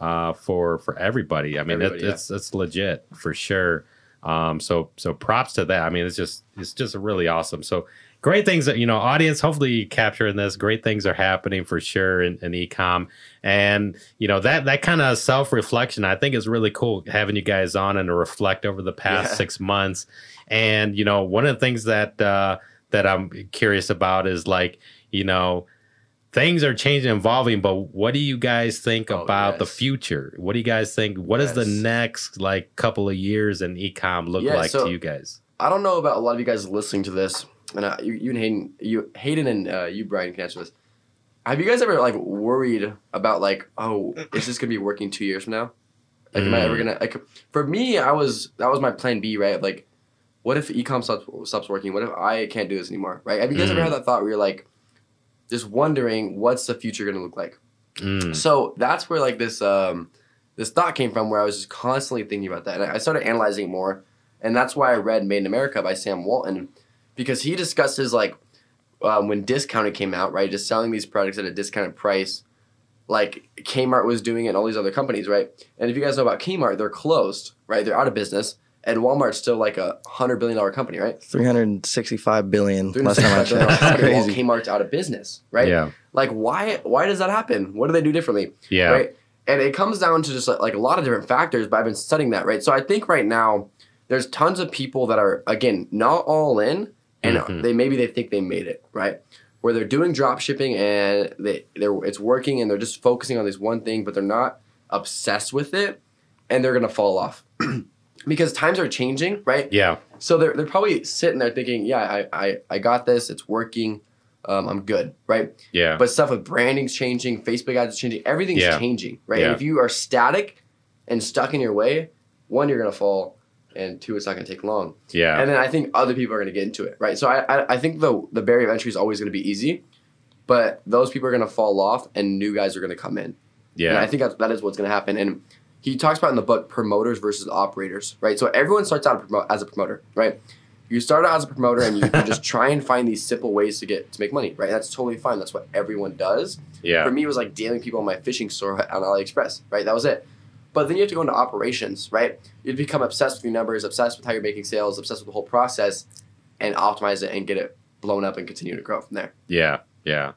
yeah, uh, for for everybody. I mean Everybody, it, yeah. it's it's legit for sure. Um, so so props to that. I mean it's just it's just really awesome. So great things that you know audience hopefully you capturing this. Great things are happening for sure in, in ecom. And you know that that kind of self-reflection i think is really cool having you guys on and to reflect over the past Yeah. six months. And you know one of the things that uh that i'm curious about is like you know things are changing evolving but what do you guys think Oh, about the future? What do you guys think What does the next like couple of years in ecom look Yeah, like so- to you guys? I don't know about a lot of you guys listening to this, and uh, you, you and Hayden, you Hayden and uh, you Brian can answer this. Have you guys ever like worried about like, oh, is this gonna be working two years from now? Like, am I ever Mm. gonna like? For me, I was that was my plan B, right? Like, what if ecom stops, stops working? What if I can't do this anymore? Right? Have you guys ever Mm. had that thought where you're like, just wondering what's the future gonna look like? Mm. So that's where like this um this thought came from where I was just constantly thinking about that. And I started analyzing it more. And that's why I read Made in America by Sam Walton because he discusses like um, when discounted came out, right? Just selling these products at a discounted price, like Kmart was doing it and all these other companies, right? And if you guys know about Kmart, they're closed, right? They're out of business. And Walmart's still like a hundred billion dollar company, right? 365 billion. Last time I checked. while Crazy. Kmart's out of business, right? Yeah. Like why why does that happen? What do they do differently? Yeah. Right. And it comes down to just like, like a lot of different factors, but I've been studying that, right? So I think right now there's tons of people that are again not all in and Mhm. they maybe they think they made it, right? Where they're doing drop shipping and they they're it's working and they're just focusing on this one thing, but they're not obsessed with it and they're gonna fall off. <clears throat> because times are changing, right? Yeah. So they're, they're probably sitting there thinking, yeah, I, I, I got this, it's working, um, I'm good, right? Yeah. But stuff with branding's changing, Facebook ads is changing, everything's Yeah. changing, right? Yeah. And if you are static and stuck in your way, one, you're gonna fall, and two, it's not gonna take long. yeah. And then I think other people are gonna get into it, right? So I, I, I think the the barrier of entry is always gonna be easy, but those people are gonna fall off, and new guys are gonna come in. And yeah. I think that's, that is what's going to happen. And he talks about in the book promoters versus operators, right? So everyone starts out as a promoter, right? You start out as a promoter and you, you just <laughs> try and find these simple ways to get to make money, right? That's totally fine. That's what everyone does. Yeah. For me, it was like dealing people in my fishing store on AliExpress, right? That was it. But then you have to go into operations, right? You become obsessed with your numbers, obsessed with how you're making sales, obsessed with the whole process, and optimize it and get it blown up and continue to grow from there. Yeah. Yeah.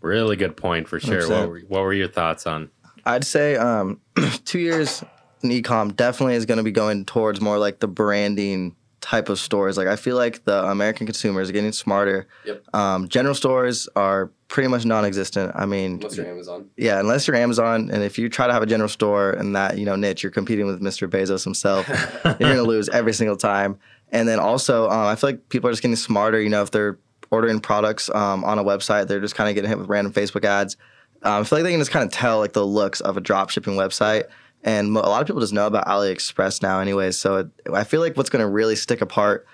Really good point for sure. What were, what were your thoughts on? I'd say um, <clears throat> two years in ecom definitely is going to be going towards more like the branding type of stores. Like I feel like the American consumers are getting smarter. Yep. Um, general stores are pretty much non-existent. I mean, Unless you're Amazon. yeah, unless you're Amazon, and if you try to have a general store in that you know niche, you're competing with Mr. Bezos himself. <laughs> you're gonna lose every single time. And then also, um, I feel like people are just getting smarter. You know, if they're ordering products um, on a website, they're just kind of getting hit with random Facebook ads. Um, I feel like they can just kind of tell like the looks of a drop shipping website. And a lot of people just know about AliExpress now, anyway. So it, I feel like what's going to really stick apart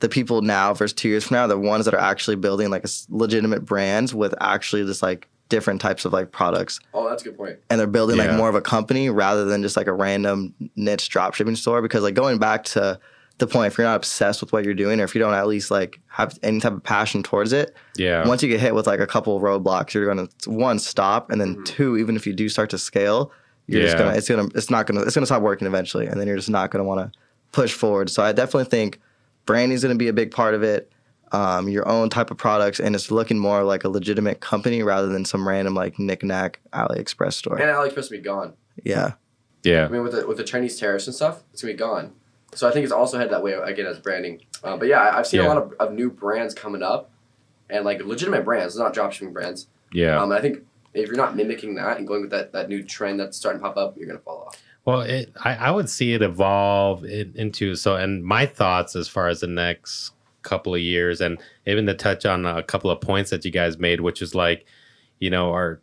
the people now versus two years from now, the ones that are actually building like a s- legitimate brands with actually just like different types of like products Oh, that's a good point. and they're building Yeah. like more of a company rather than just like a random niche dropshipping store because like going back to the point if you're not obsessed with what you're doing or if you don't at least like have any type of passion towards it Yeah. once you get hit with like a couple of roadblocks you're gonna one stop and then Mhm. two even if you do start to scale you're just gonna it's gonna it's not gonna it's gonna stop working eventually and then you're just not gonna want to push forward so i definitely think branding is gonna be a big part of it um, your own type of products and it's looking more like a legitimate company rather than some random like knick-knack aliexpress store And AliExpress will be gone. yeah yeah. I mean, with the, with the Chinese tariffs and stuff, it's gonna be gone. So I think it's also headed that way again as branding. Uh, but yeah, I- I've seen Yeah. a lot of, of new brands coming up, and like legitimate brands, not dropshipping brands. Yeah. Um, I think if you're not mimicking that and going with that, that new trend that's starting to pop up, you're gonna fall off. Well, it, I, I would see it evolve in, into so, and my thoughts as far as the next couple of years, and even to touch on a couple of points that you guys made, which is like, you know, are,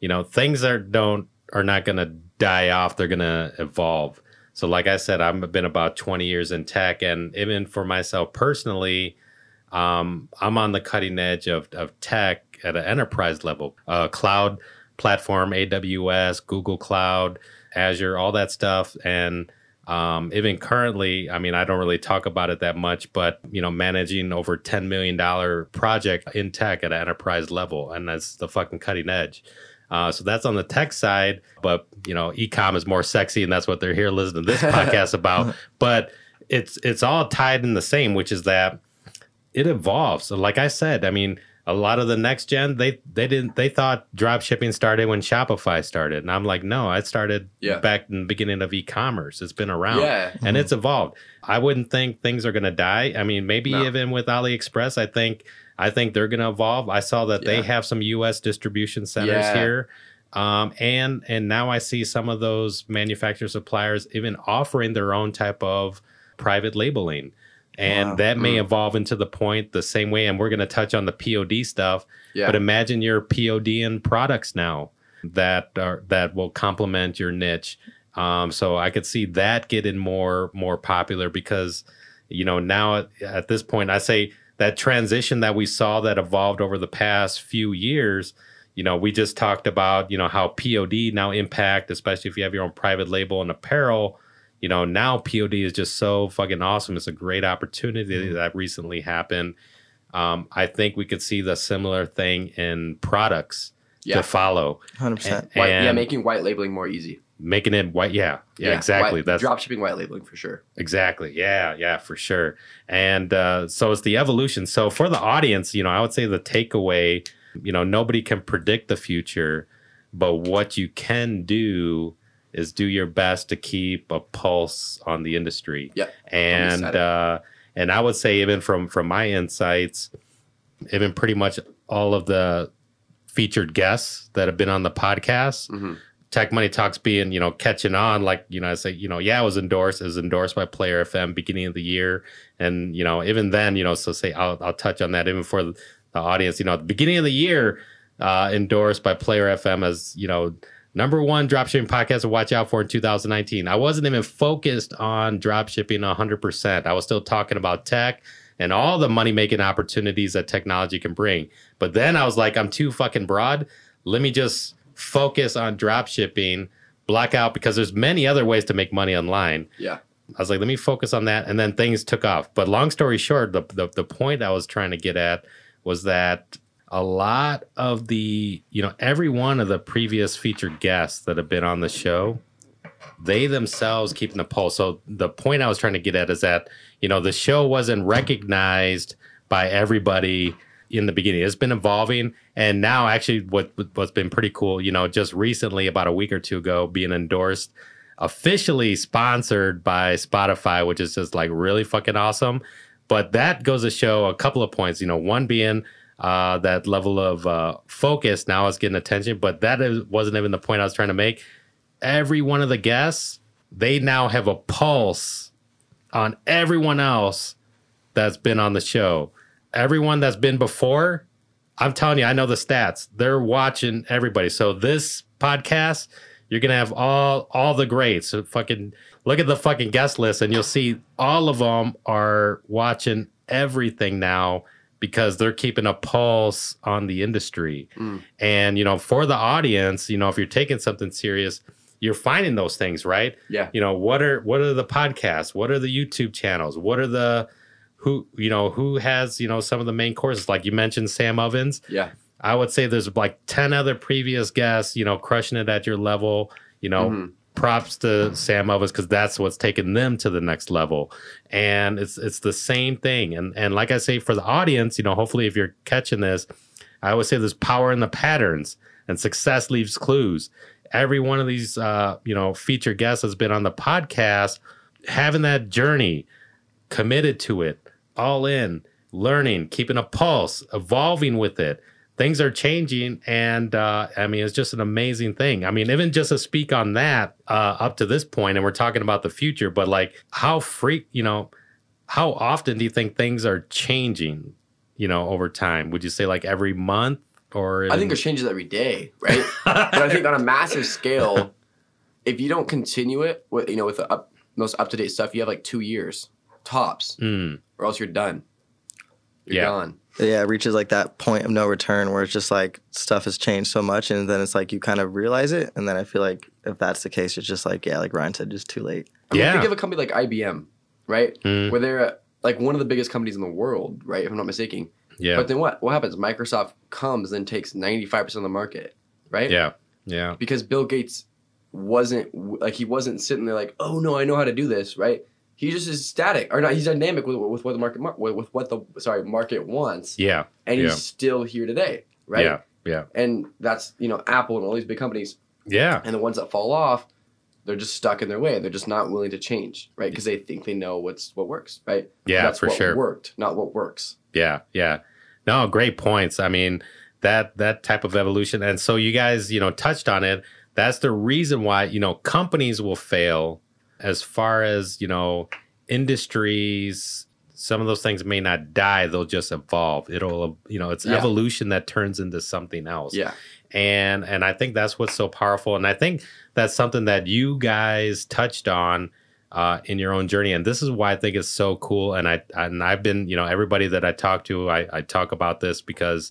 you know, things are don't are not going to die off; they're going to evolve. So, like I said, I've been about twenty years in tech, and even for myself personally, um, I'm on the cutting edge of of tech at an enterprise level, uh, cloud platform, AWS, Google Cloud. Azure, all that stuff. And um, even currently, I mean, I don't really talk about it that much, but you know, managing over ten million dollar project in tech at an enterprise level, and that's the fucking cutting edge. Uh, so that's on the tech side, but you know, ecom is more sexy, and that's what they're here listening to this <laughs> podcast about. But it's it's all tied in the same, which is that it evolves. So like I said, I mean, a lot of the next gen they they didn't they thought drop shipping started when Shopify started, and I'm like, no, it started Yeah. back in the beginning of e-commerce. It's been around, Yeah. and it's evolved. I wouldn't think things are going to die. I mean, maybe No. even with AliExpress, I think I think they're going to evolve. I saw that they have some U.S. distribution centers Yeah. here. Um, and and now I see some of those manufacturer suppliers even offering their own type of private labeling and Wow. that may Mm. evolve into the point the same way and we're going to touch on the pod stuff Yeah. but imagine your pod in products now that are that will complement your niche um, so i could see that getting more more popular because you know now at, at this point i say that transition that we saw that evolved over the past few years you know, we just talked about, you know, how POD now impact, especially if you have your own private label and apparel. You know, now POD is just so fucking awesome. It's a great opportunity that recently happened. Um, I think we could see the similar thing in products Yeah. to follow. Hundred percent. White, yeah, making white labeling more easy. Making it white, yeah, yeah, exactly. White, That's drop shipping white labeling for sure. Exactly. Yeah, yeah, for sure. And uh, so it's the evolution. So for the audience, you know, I would say the takeaway, you know, nobody can predict the future, but what you can do is do your best to keep a pulse on the industry. Yeah. And uh, and I would say even from from my insights, even pretty much all of the featured guests that have been on the podcast, hmm Tech Money Talks being, you know, catching on, like, you know, I say, you know, yeah, it was endorsed, it was endorsed by Player FM beginning of the year. And, you know, even then, you know, so say I'll, I'll touch on that even for the audience, you know, at the beginning of the year, uh, endorsed by Player FM as, you know, number one dropshipping podcast to watch out for in 2019. I wasn't even focused on dropshipping 100%. I was still talking about tech and all the money making opportunities that technology can bring. But then I was like, I'm too fucking broad. Let me just focus on drop shipping, black out because there's many other ways to make money online. Yeah. I was like, let me focus on that. And then things took off. But long story short, the, the, the point I was trying to get at was that a lot of the, you know, every one of the previous featured guests that have been on the show, they themselves keeping the pulse. So the point I was trying to get at is that, you know, the show wasn't recognized by everybody in the beginning. It's been evolving, and now actually, what what's been pretty cool, you know, just recently, about a week or two ago, being endorsed, officially sponsored by Spotify, which is just like really fucking awesome. But that goes to show a couple of points. You know, one being uh, that level of uh, focus now I was getting attention, but that is, wasn't even the point I was trying to make. Every one of the guests, they now have a pulse on everyone else that's been on the show. Everyone that's been before, I'm telling you, I know the stats. They're watching everybody. So this podcast, you're gonna have all all the greats. So fucking look at the fucking guest list, and you'll see all of them are watching everything now because they're keeping a pulse on the industry. Mm. And you know, for the audience, you know, if you're taking something serious, you're finding those things, right? Yeah. you know what are what are the podcasts what are the youtube channels what are the who you know who has you know some of the main courses like you mentioned sam ovens Yeah. i would say there's like 10 other previous guests you know crushing it at your level you know Mhm. Props to sam ovens because that's what's taken them to the next level. And it's it's the same thing. And and like i say for the audience you know hopefully if you're catching this i always say there's power in the patterns and success leaves clues. Every one of these uh, you know featured guests has been on the podcast having that journey committed to it all in learning keeping a pulse evolving with it things are changing and uh, i mean it's just an amazing thing i mean even just to speak on that uh, up to this point and we're talking about the future but like how freak you know how often do you think things are changing you know over time would you say like every month or I think it changes every day, right? but I think on a <laughs> massive scale, if you don't continue it with you know with the up, most up to date stuff, you have like two years tops, Mm, or else you're done. You're Yeah. gone. Yeah, it reaches like that point of no return where it's just like stuff has changed so much, and then it's like you kind of realize it, and then I feel like if that's the case, it's just like yeah, like Ryan said, just too late. I mean, Yeah. think of a company like IBM, right? Mm. Where they're uh, like one of the biggest companies in the world, right? If I'm not mistaken. yeah But then what? What happens? Microsoft comes and takes 95% of the market, right? yeah yeah Because Bill Gates wasn't like he wasn't sitting there like, oh no, I know how to do this, right? He just is static, or not? He's dynamic with, with what the market with with what the sorry market wants, yeah and he's yeah. still here today, right? yeah yeah And that's you know Apple and all these big companies, yeah and the ones that fall off, they're just stuck in their way. They're just not willing to change, right? Because they think they know what's what works, right? Yeah, that's for what sure. Worked, not what works. Yeah, yeah. No, great points. I mean, that that type of evolution. And so you guys, you know, touched on it. That's the reason why, you know, companies will fail as far as, you know, industries some of those things may not die they'll just evolve. It'll you know it's Yeah. evolution that turns into something else. Yeah, and and I think that's what's so powerful, and I think that's something that you guys touched on uh, in your own journey, and this is why I think it's so cool. And I and I've been, you know, everybody that I talk to, I, I talk about this because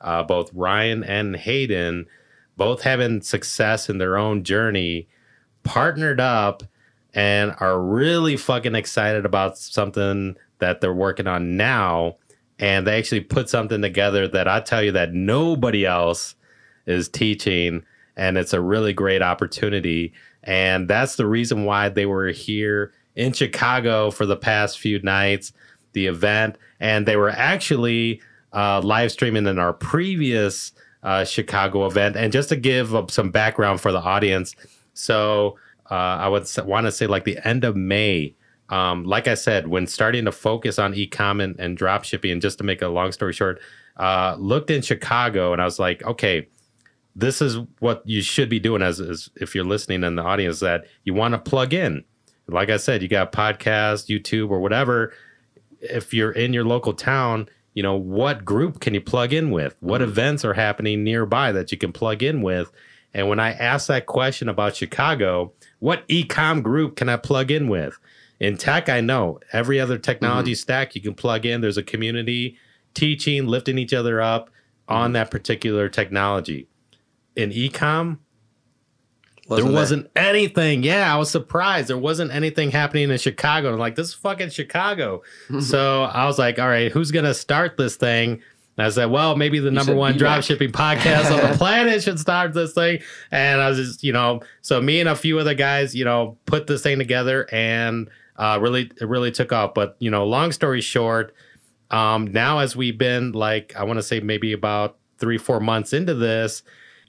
uh, both Ryan and Hayden, both having success in their own journey, partnered up and are really fucking excited about something that they're working on now. And they actually put something together that I tell you that nobody else is teaching. And it's a really great opportunity. And that's the reason why they were here in Chicago for the past few nights, the event. And they were actually uh, live streaming in our previous uh, Chicago event. And just to give some background for the audience, so uh, I would want to say like the end of May. Um, like I said, when starting to focus on e-com and, and drop shipping, just to make a long story short, uh, looked in Chicago and I was like, okay, this is what you should be doing as, as if you're listening in the audience that you want to plug in. Like I said, you got podcast, YouTube, or whatever. If you're in your local town, you know what group can you plug in with? What Mhm. events are happening nearby that you can plug in with? And when I asked that question about Chicago, what e-com group can I plug in with? In tech, I know every other mm-hmm. technology stack you can plug in. There's a community teaching, lifting each other up on that particular technology. In e-com, there there. wasn't anything. Yeah, I was surprised. There wasn't anything happening in Chicago. I'm like, this is fucking Chicago. Mm-hmm. so I was like, all right, who's gonna start this thing? And I said, well, maybe the number one drop shipping podcast on the <laughs> planet should start this thing. And I was just, you know, so me and a few other guys, you know, put this thing together and uh, really, it really took off. But you know, long story short, um, now as we've been like, I want to say maybe about three, four months into this,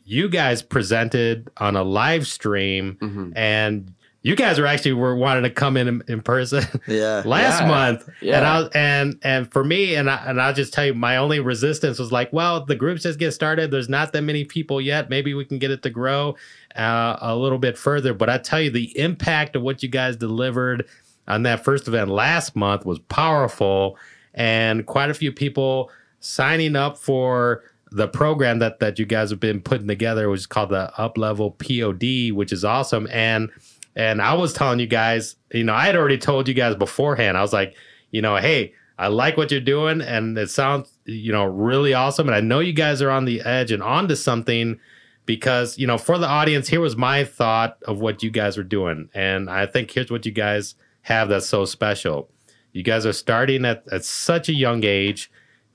you guys presented on a live stream Mhm. and you guys were actually were wanting to come in in person <laughs> Yeah. last Yeah. month Yeah. and I was, and and for me and I, and I'll just tell you my only resistance was like well the groups just get started there's not that many people yet maybe we can get it to grow uh, a little bit further but I tell you the impact of what you guys delivered on that first event last month was powerful and quite a few people signing up for the program that that you guys have been putting together which is called the UpLevel POD which is awesome and and i was telling you guys you know i had already told you guys beforehand. I was like you know hey i like what you're doing and it sounds you know really awesome. And i know you guys are on the edge and onto something because you know for the audience here was my thought of what you guys were doing. And i think here's what you guys have that's so special. You guys are starting at, at such a young age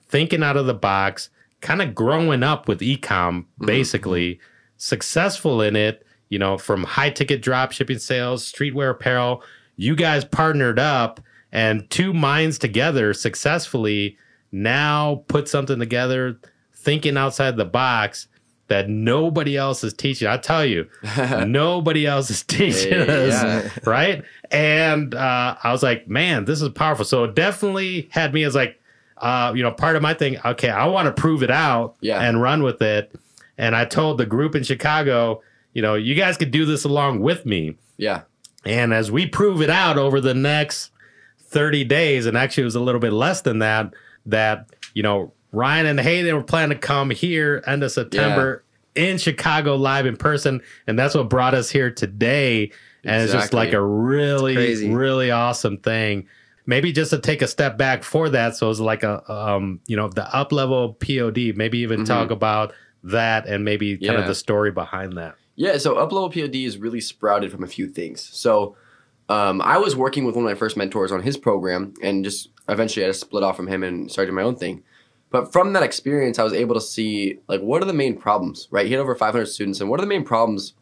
thinking out of the box kind of growing up with ecom mm-hmm. basically successful in it you know from high ticket drop shipping sales streetwear apparel you guys partnered up and two minds together successfully now put something together thinking outside the box that nobody else is teaching i tell you <laughs> nobody else is teaching us yeah. right and uh, i was like man this is powerful so it definitely had me as like uh, you know part of my thing okay i want to prove it out Yeah. and run with it and i told the group in chicago you know you guys could do this along with me yeah. and as we prove it out over the next 30 days, and actually it was a little bit less than that, that, you know, Ryan and Hayden were planning to come here end of September in Chicago live in person. And that's what brought us here today. And it's just like a really, really awesome thing. Maybe just to take a step back for that. So it's like a, um, you know, the UpLevel POD, maybe even Mhm. talk about that and maybe kind of the story behind that. Yeah, so UpLevel POD is really sprouted from a few things. So um, I was working with one of my first mentors on his program and just eventually I just split off from him and started my own thing. But from that experience, I was able to see like what are the main problems, right? He had over 500 students, and what are the main problems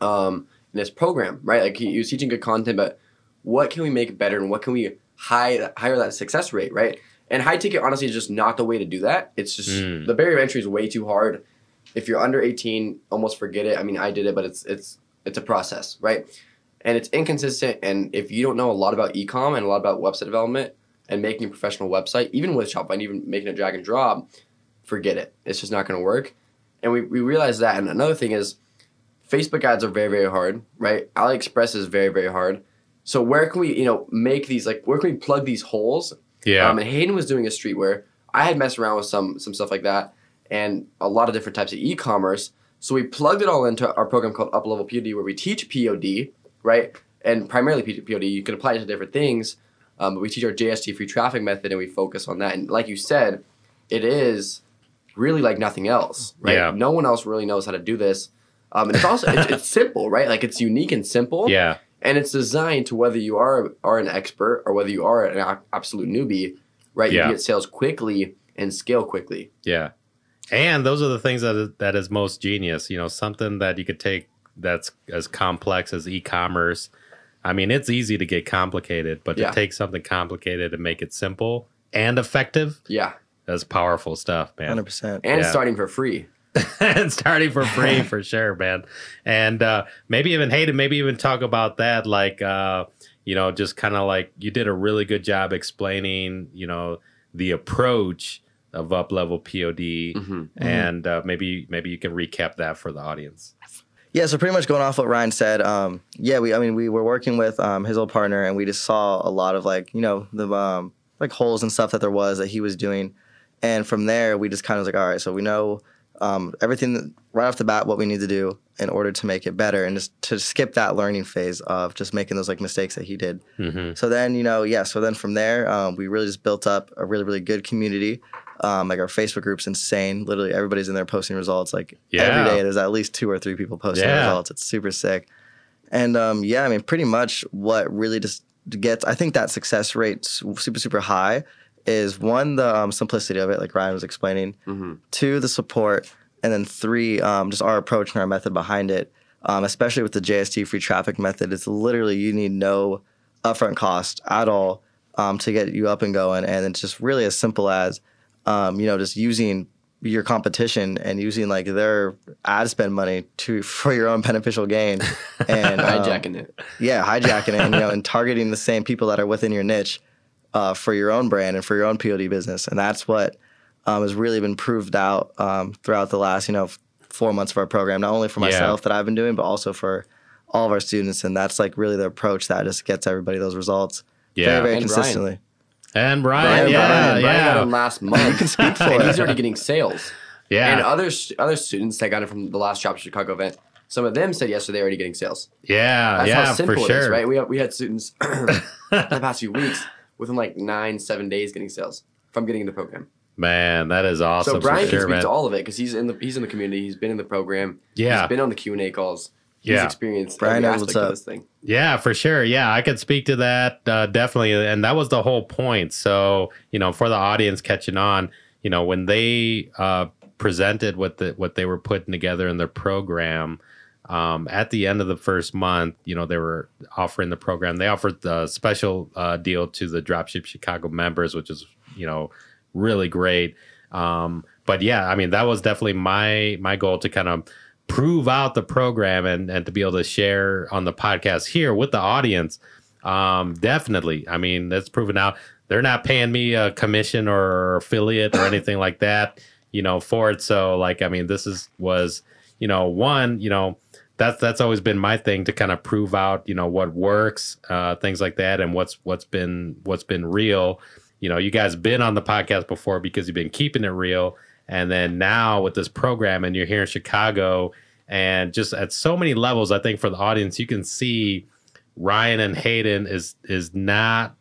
um, in this program, right? Like he, he was teaching good content, but what can we make better, and what can we high, higher that success rate, right? And high ticket honestly is just not the way to do that. It's just Mm. the barrier of entry is way too hard. If you're under 18, almost forget it. I mean, I did it, but it's it's it's a process, right? And it's inconsistent. And if you don't know a lot about ecom and a lot about website development and making a professional website, even with Shopify and even making a drag and drop, forget it. It's just not going to work. And we, we realized that. And another thing is, Facebook ads are very very hard, right? AliExpress is very very hard. So where can we you know make these like where can we plug these holes Yeah. um, and Hayden was doing a streetwear. I had messed around with some some stuff like that and a lot of different types of e-commerce. So we plugged it all into our program called UpLevel POD, where we teach POD, right? And primarily POD. You can apply it to different things, um, but we teach our JST free traffic method, and we focus on that. And like you said, it is really like nothing else, right? Yeah. No one else really knows how to do this. Um, and it's also it's, it's simple, right? Like it's unique and simple. Yeah. and it's designed to whether you are are an expert or whether you are an absolute newbie, right? You Yeah. can get sales quickly and scale quickly. Yeah. And those are the things that is, that is most genius. You know, something that you could take that's as complex as e-commerce. I mean, it's easy to get complicated, but Yeah. to take something complicated and make it simple and effective, Yeah, that's powerful stuff, man. Hundred percent. and Yeah. starting for free. <laughs> and starting for free <laughs> for sure, man. And uh, maybe even Hayden, maybe even talk about that, like uh, you know, just kind of like you did a really good job explaining, you know, the approach of UpLevel POD, Mhm. and uh, maybe maybe you can recap that for the audience. Yeah, so pretty much going off what Ryan said, um, yeah, we I mean we were working with um, his old partner and we just saw a lot of like, you know, the um, like holes and stuff that there was that he was doing. And from there we just kind of was like, all right, so we know um, everything that, right off the bat what we need to do in order to make it better and just to skip that learning phase of just making those like mistakes that he did. hmm So then, you know, yeah. So then from there, um, we really just built up a really, really good community. Um, like our Facebook group's insane. Literally, everybody's in there posting results. Like Yeah. every day, there's at least two or three people posting Yeah. results. It's super sick. And um, yeah, I mean, pretty much what really just gets, I think that success rate super, super high is one the um, simplicity of it, like Ryan was explaining. hmm Two, the support, and then three, um, just our approach and our method behind it. Um, especially with the JST free traffic method, it's literally you need no upfront cost at all um, to get you up and going, and it's just really as simple as um, you know just using your competition and using like their ad spend money to <laughs> for your own beneficial gain <laughs> and um, Hijacking it. yeah, hijacking it and you know <laughs> and targeting the same people that are within your niche uh, for your own brand and for your own POD business, and that's what um, has really been proved out um, throughout the last you know four months of our program. Not only for Yeah. myself that I've been doing, but also for all of our students, and that's like really the approach that just gets everybody those results Yeah. very very And consistently. And Brian, Brian, yeah, Brian, Brian got yeah, him last month. <laughs> you can speak for and it. he's already getting sales. yeah, And other other students that got it from the last Shop Chicago event, some of them said yesterday they're already getting sales. yeah, That's yeah, how simple for it is, sure. right? We have, we had students <clears throat> the past few weeks within like nine, seven days getting sales from getting in the program. Man, that is awesome so Brian for sure, can speak man. to all of it because he's in the he's in the community. He's been in the program. Yeah. he's been on the Q and A calls. He's Yeah. experienced Brian every knows aspect of this thing. Yeah, for sure. Yeah, I could speak to that uh, definitely, and that was the whole point. So, you know, for the audience catching on, you know, when they uh, presented what the what they were putting together in their program, um, at the end of the first month, you know, they were offering the program. They offered the special uh, deal to the Dropship Chicago members, which is you know really great. Um, but yeah, I mean, that was definitely my my goal to kind of prove out the program and and to be able to share on the podcast here with the audience. Um, definitely. I mean, that's proven out. They're not paying me a commission or affiliate or anything like that, you know, for it. So like, I mean, this is was, you know, one, you know, that's that's always been my thing to kind of prove out, you know, what works, uh, things like that, and what's what's been what's been real. You know, you guys been on the podcast before because you've been keeping it real, and then now with this program, and you're here in Chicago, and just at so many levels, I think for the audience, you can see Ryan and Hayden is is not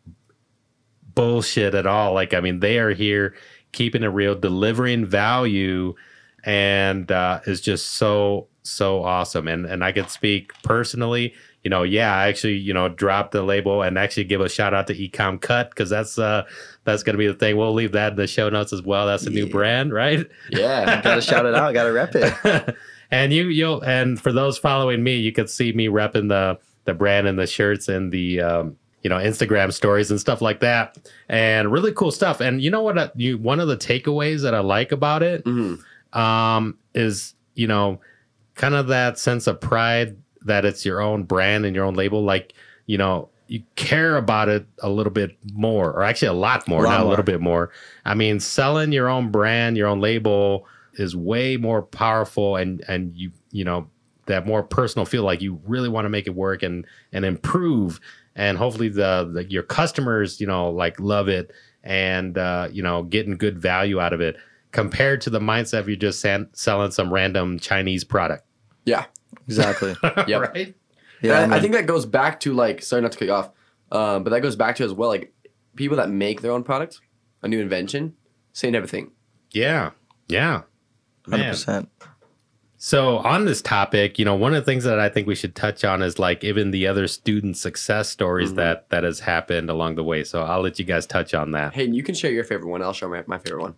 bullshit at all. Like, I mean, they are here keeping it real, delivering value, and uh, is just so so awesome. And and I could speak personally. You know, yeah, I actually you know dropped the label and actually give a shout out to Ecom Cut because that's uh that's gonna be the thing. We'll leave that in the show notes as well. That's a new brand, right? Yeah, Gotta <laughs> shout it out. Gotta rep it. <laughs> and you you'll and for those following me, you could see me repping the the brand and the shirts and the um, you know Instagram stories and stuff like that, and really cool stuff. And you know what? I, you one of the takeaways that I like about it Mhm. um, is you know kind of that sense of pride that it's your own brand and your own label. Like you know you care about it a little bit more, or actually a lot more, A lot not a little bit more. I mean, selling your own brand, your own label is way more powerful, and and you you know that more personal feel like you really want to make it work and and improve and hopefully the, the your customers you know like love it and uh, you know getting good value out of it compared to the mindset if you're just san- selling some random Chinese product. yeah. Exactly. <laughs> yeah, right. Yeah, And I, I think that goes back to like sorry not to cut you off, um, but that goes back to as well like people that make their own product, a new invention, same type of thing. Yeah. Yeah. hundred percent. So on this topic, you know, one of the things that I think we should touch on is like even the other student success stories Mhm. that that has happened along the way. So I'll let you guys touch on that. Hey, you can share your favorite one. I'll share my, my favorite one.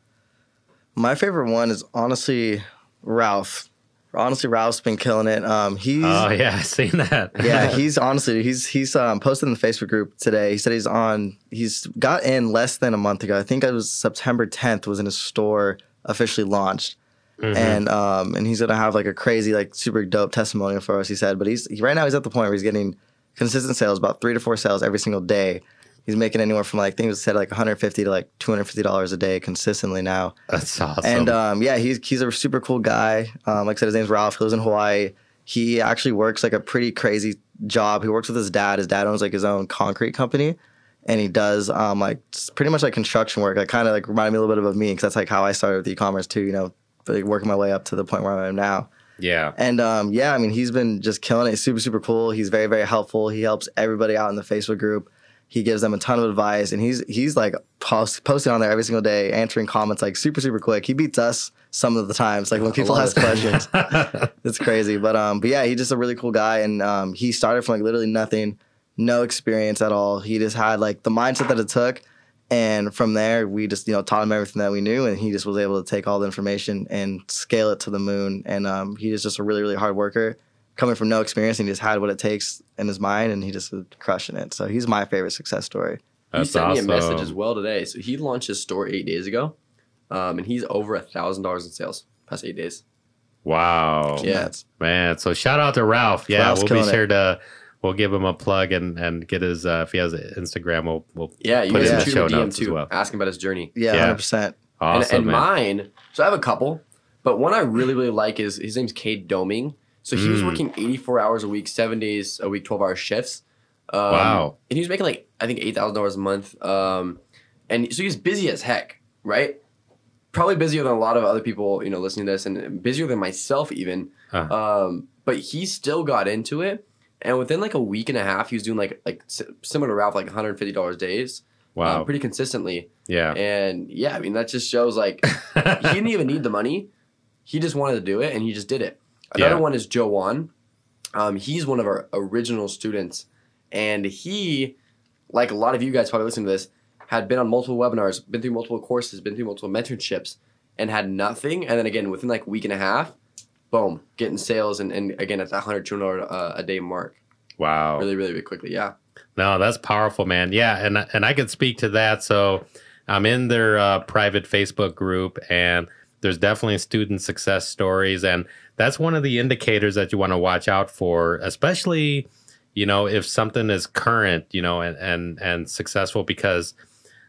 My favorite one is honestly Ralph. Honestly, Ralph's been killing it. Um, he's Oh yeah, I seen that. yeah, <laughs> he's honestly he's he's um, posted in the Facebook group today. He said he's on. He's got in less than a month ago. I think it was September 10th was in his store officially launched, Mhm. and um and he's gonna have like a crazy like super dope testimonial for us. He said, but he's he, right now he's at the point where he's getting consistent sales, about three to four sales every single day. He's making anywhere from like I think it was said like 150 to like 250 dollars a day consistently now. That's awesome. And um, yeah, he's he's a super cool guy. Um, like I said, his name's Ralph. He lives in Hawaii. He actually works like a pretty crazy job. He works with his dad. His dad owns like his own concrete company, and he does um, like pretty much like construction work. Like kind of like reminded me a little bit of me because that's like how I started with e-commerce too. You know, like working my way up to the point where I am now. yeah. And um, yeah, I mean, he's been just killing it. He's super, super cool. He's very, very helpful. He helps everybody out in the Facebook group. He gives them a ton of advice, and he's he's like post, posting on there every single day, answering comments like super, super quick. He beats us some of the times, like when people ask questions. <laughs> it's crazy, but um, but yeah, he's just a really cool guy, and um, he started from like literally nothing, no experience at all. He just had like the mindset that it took, and from there we just you know taught him everything that we knew, and he just was able to take all the information and scale it to the moon. And um, he is just a really, really hard worker, coming from no experience, and he just had what it takes in his mind, and he just was crushing it. So he's my favorite success story. he sent awesome. me a message as well today. So he launched his store eight days ago, um, and he's over a thousand dollars in sales past eight days. Wow. Yeah. Man, so shout out to Ralph. Yeah, Ralph's we'll be killing it. sure to we'll give him a plug and and get his uh, if he has an Instagram, we'll we'll Yeah, you Put it in the can shoot show him a DM notes as too, well. asking about his journey. Yeah, Yeah. hundred percent. awesome and and man. mine, so I have a couple, but one I really really like is his name's Cade Doming. So he was Mm. working 84 hours a week, seven days a week, 12 hour shifts. Um, Wow. And he was making like I think eight thousand dollars a month. Um, and so he was busy as heck, right? Probably busier than a lot of other people, you know, listening to this, and busier than myself even. Uh-huh. Um, but he still got into it, and within like a week and a half, he was doing like like similar to Ralph, like one hundred fifty dollars days, Wow. uh, pretty consistently. yeah. And yeah, I mean that just shows like he didn't even need the money. He just wanted to do it and he just did it. Another Yeah. one is Joe Wan. Um, he's one of our original students. And he, like a lot of you guys probably listening to this, had been on multiple webinars, been through multiple courses, been through multiple mentorships, and had nothing. And then again, within like a week and a half, boom, getting sales and, and again at that $100, 200 uh, a day mark. wow. Really, really, really quickly. Yeah. No, that's powerful, man. Yeah, and and I could speak to that. So I'm in their uh, private Facebook group, and there's definitely student success stories, and that's one of the indicators that you want to watch out for, especially you know if something is current, you know, and and and successful because,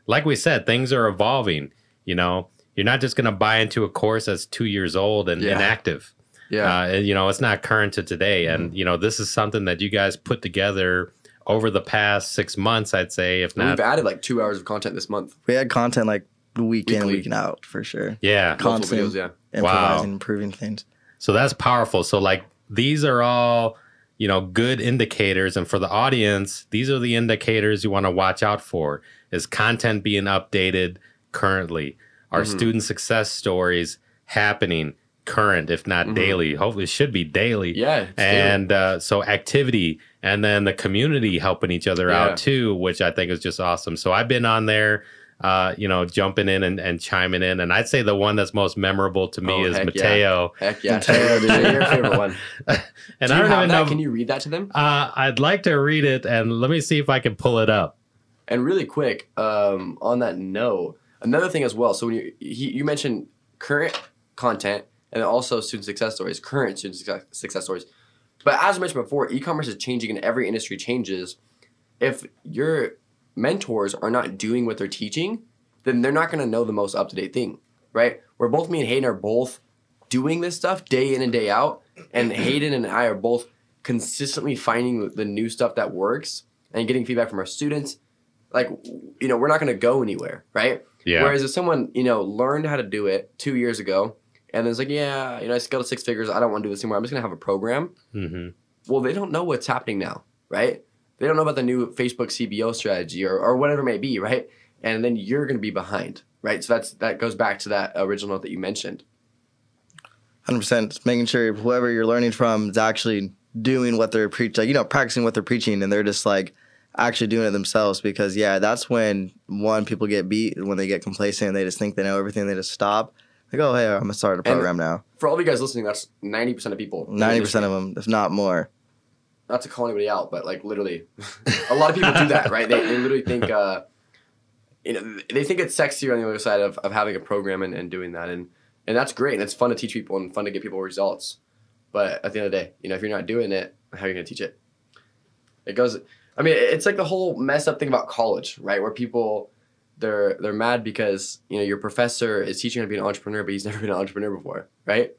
like we said, things are evolving. You know, you're not just going to buy into a course that's two years old and Yeah. inactive Yeah. uh, and, you know it's not current to today and you know this is something that you guys put together over the past six months i'd say if not We've added like two hours of content this month. We had content like week in, Weekly. week out for sure. yeah Con- Constant. videos, yeah. Improvising, improving things. So that's powerful so like these are all you know good indicators and for the audience these are the indicators you want to watch out for is content being updated currently are Mhm. student success stories happening current if not Mhm. daily hopefully it should be daily Yeah. it's daily. and uh, so activity and then the community helping each other Yeah. out too which i think is just awesome so i've been on there uh, you know jumping in and, and chiming in and i'd say the one that's most memorable to me Oh, is heck yeah. mateo Heck yeah. Mateo, dude. Your favorite one. <laughs> and i don't have even know Can you read that to them? uh, i'd like to read it and let me see if i can pull it up And really quick, um, on that note, another thing as well. So when you he, you mentioned current content and also student success stories, current student success, success stories. But as I mentioned before, e-commerce is changing and every industry changes. If your mentors are not doing what they're teaching, then they're not going to know the most up-to-date thing, right? Where both me and Hayden are both doing this stuff day in and day out, and <clears throat> Hayden and I are both consistently finding the new stuff that works and getting feedback from our students. Like you know we're not going to go anywhere right? Yeah. Whereas if someone you know learned how to do it two years ago and then it's like yeah you know i scaled to six figures i don't want to do this anymore i'm just going to have a program hmm well they don't know what's happening now right they don't know about the new facebook cbo strategy or, or whatever it may be right and then you're going to be behind right? So that's that goes back to that original note that you mentioned. Hundred percent. Making sure whoever you're learning from is actually doing what they're preaching, like, you know, practicing what they're preaching, and they're just like actually doing it themselves. Because yeah, that's when one people get beat when they get complacent and they just think they know everything. They just stop. Like, oh hey, I'm gonna start a program now. For all of you guys listening, that's ninety percent of people. Ninety percent of them, if not more. Not to call anybody out, but like literally, a lot of people do that, right? They, they literally think, uh, you know, they think it's sexier on the other side of, of having a program and, and doing that, and and that's great, and it's fun to teach people and fun to get people results. But at the end of the day, you know, if you're not doing it, how are you gonna teach it? It goes. I mean, it's like the whole mess up thing about college, right? Where people they're they're mad because you know your professor is teaching how to be an entrepreneur, but he's <laughs> never been an entrepreneur before, right?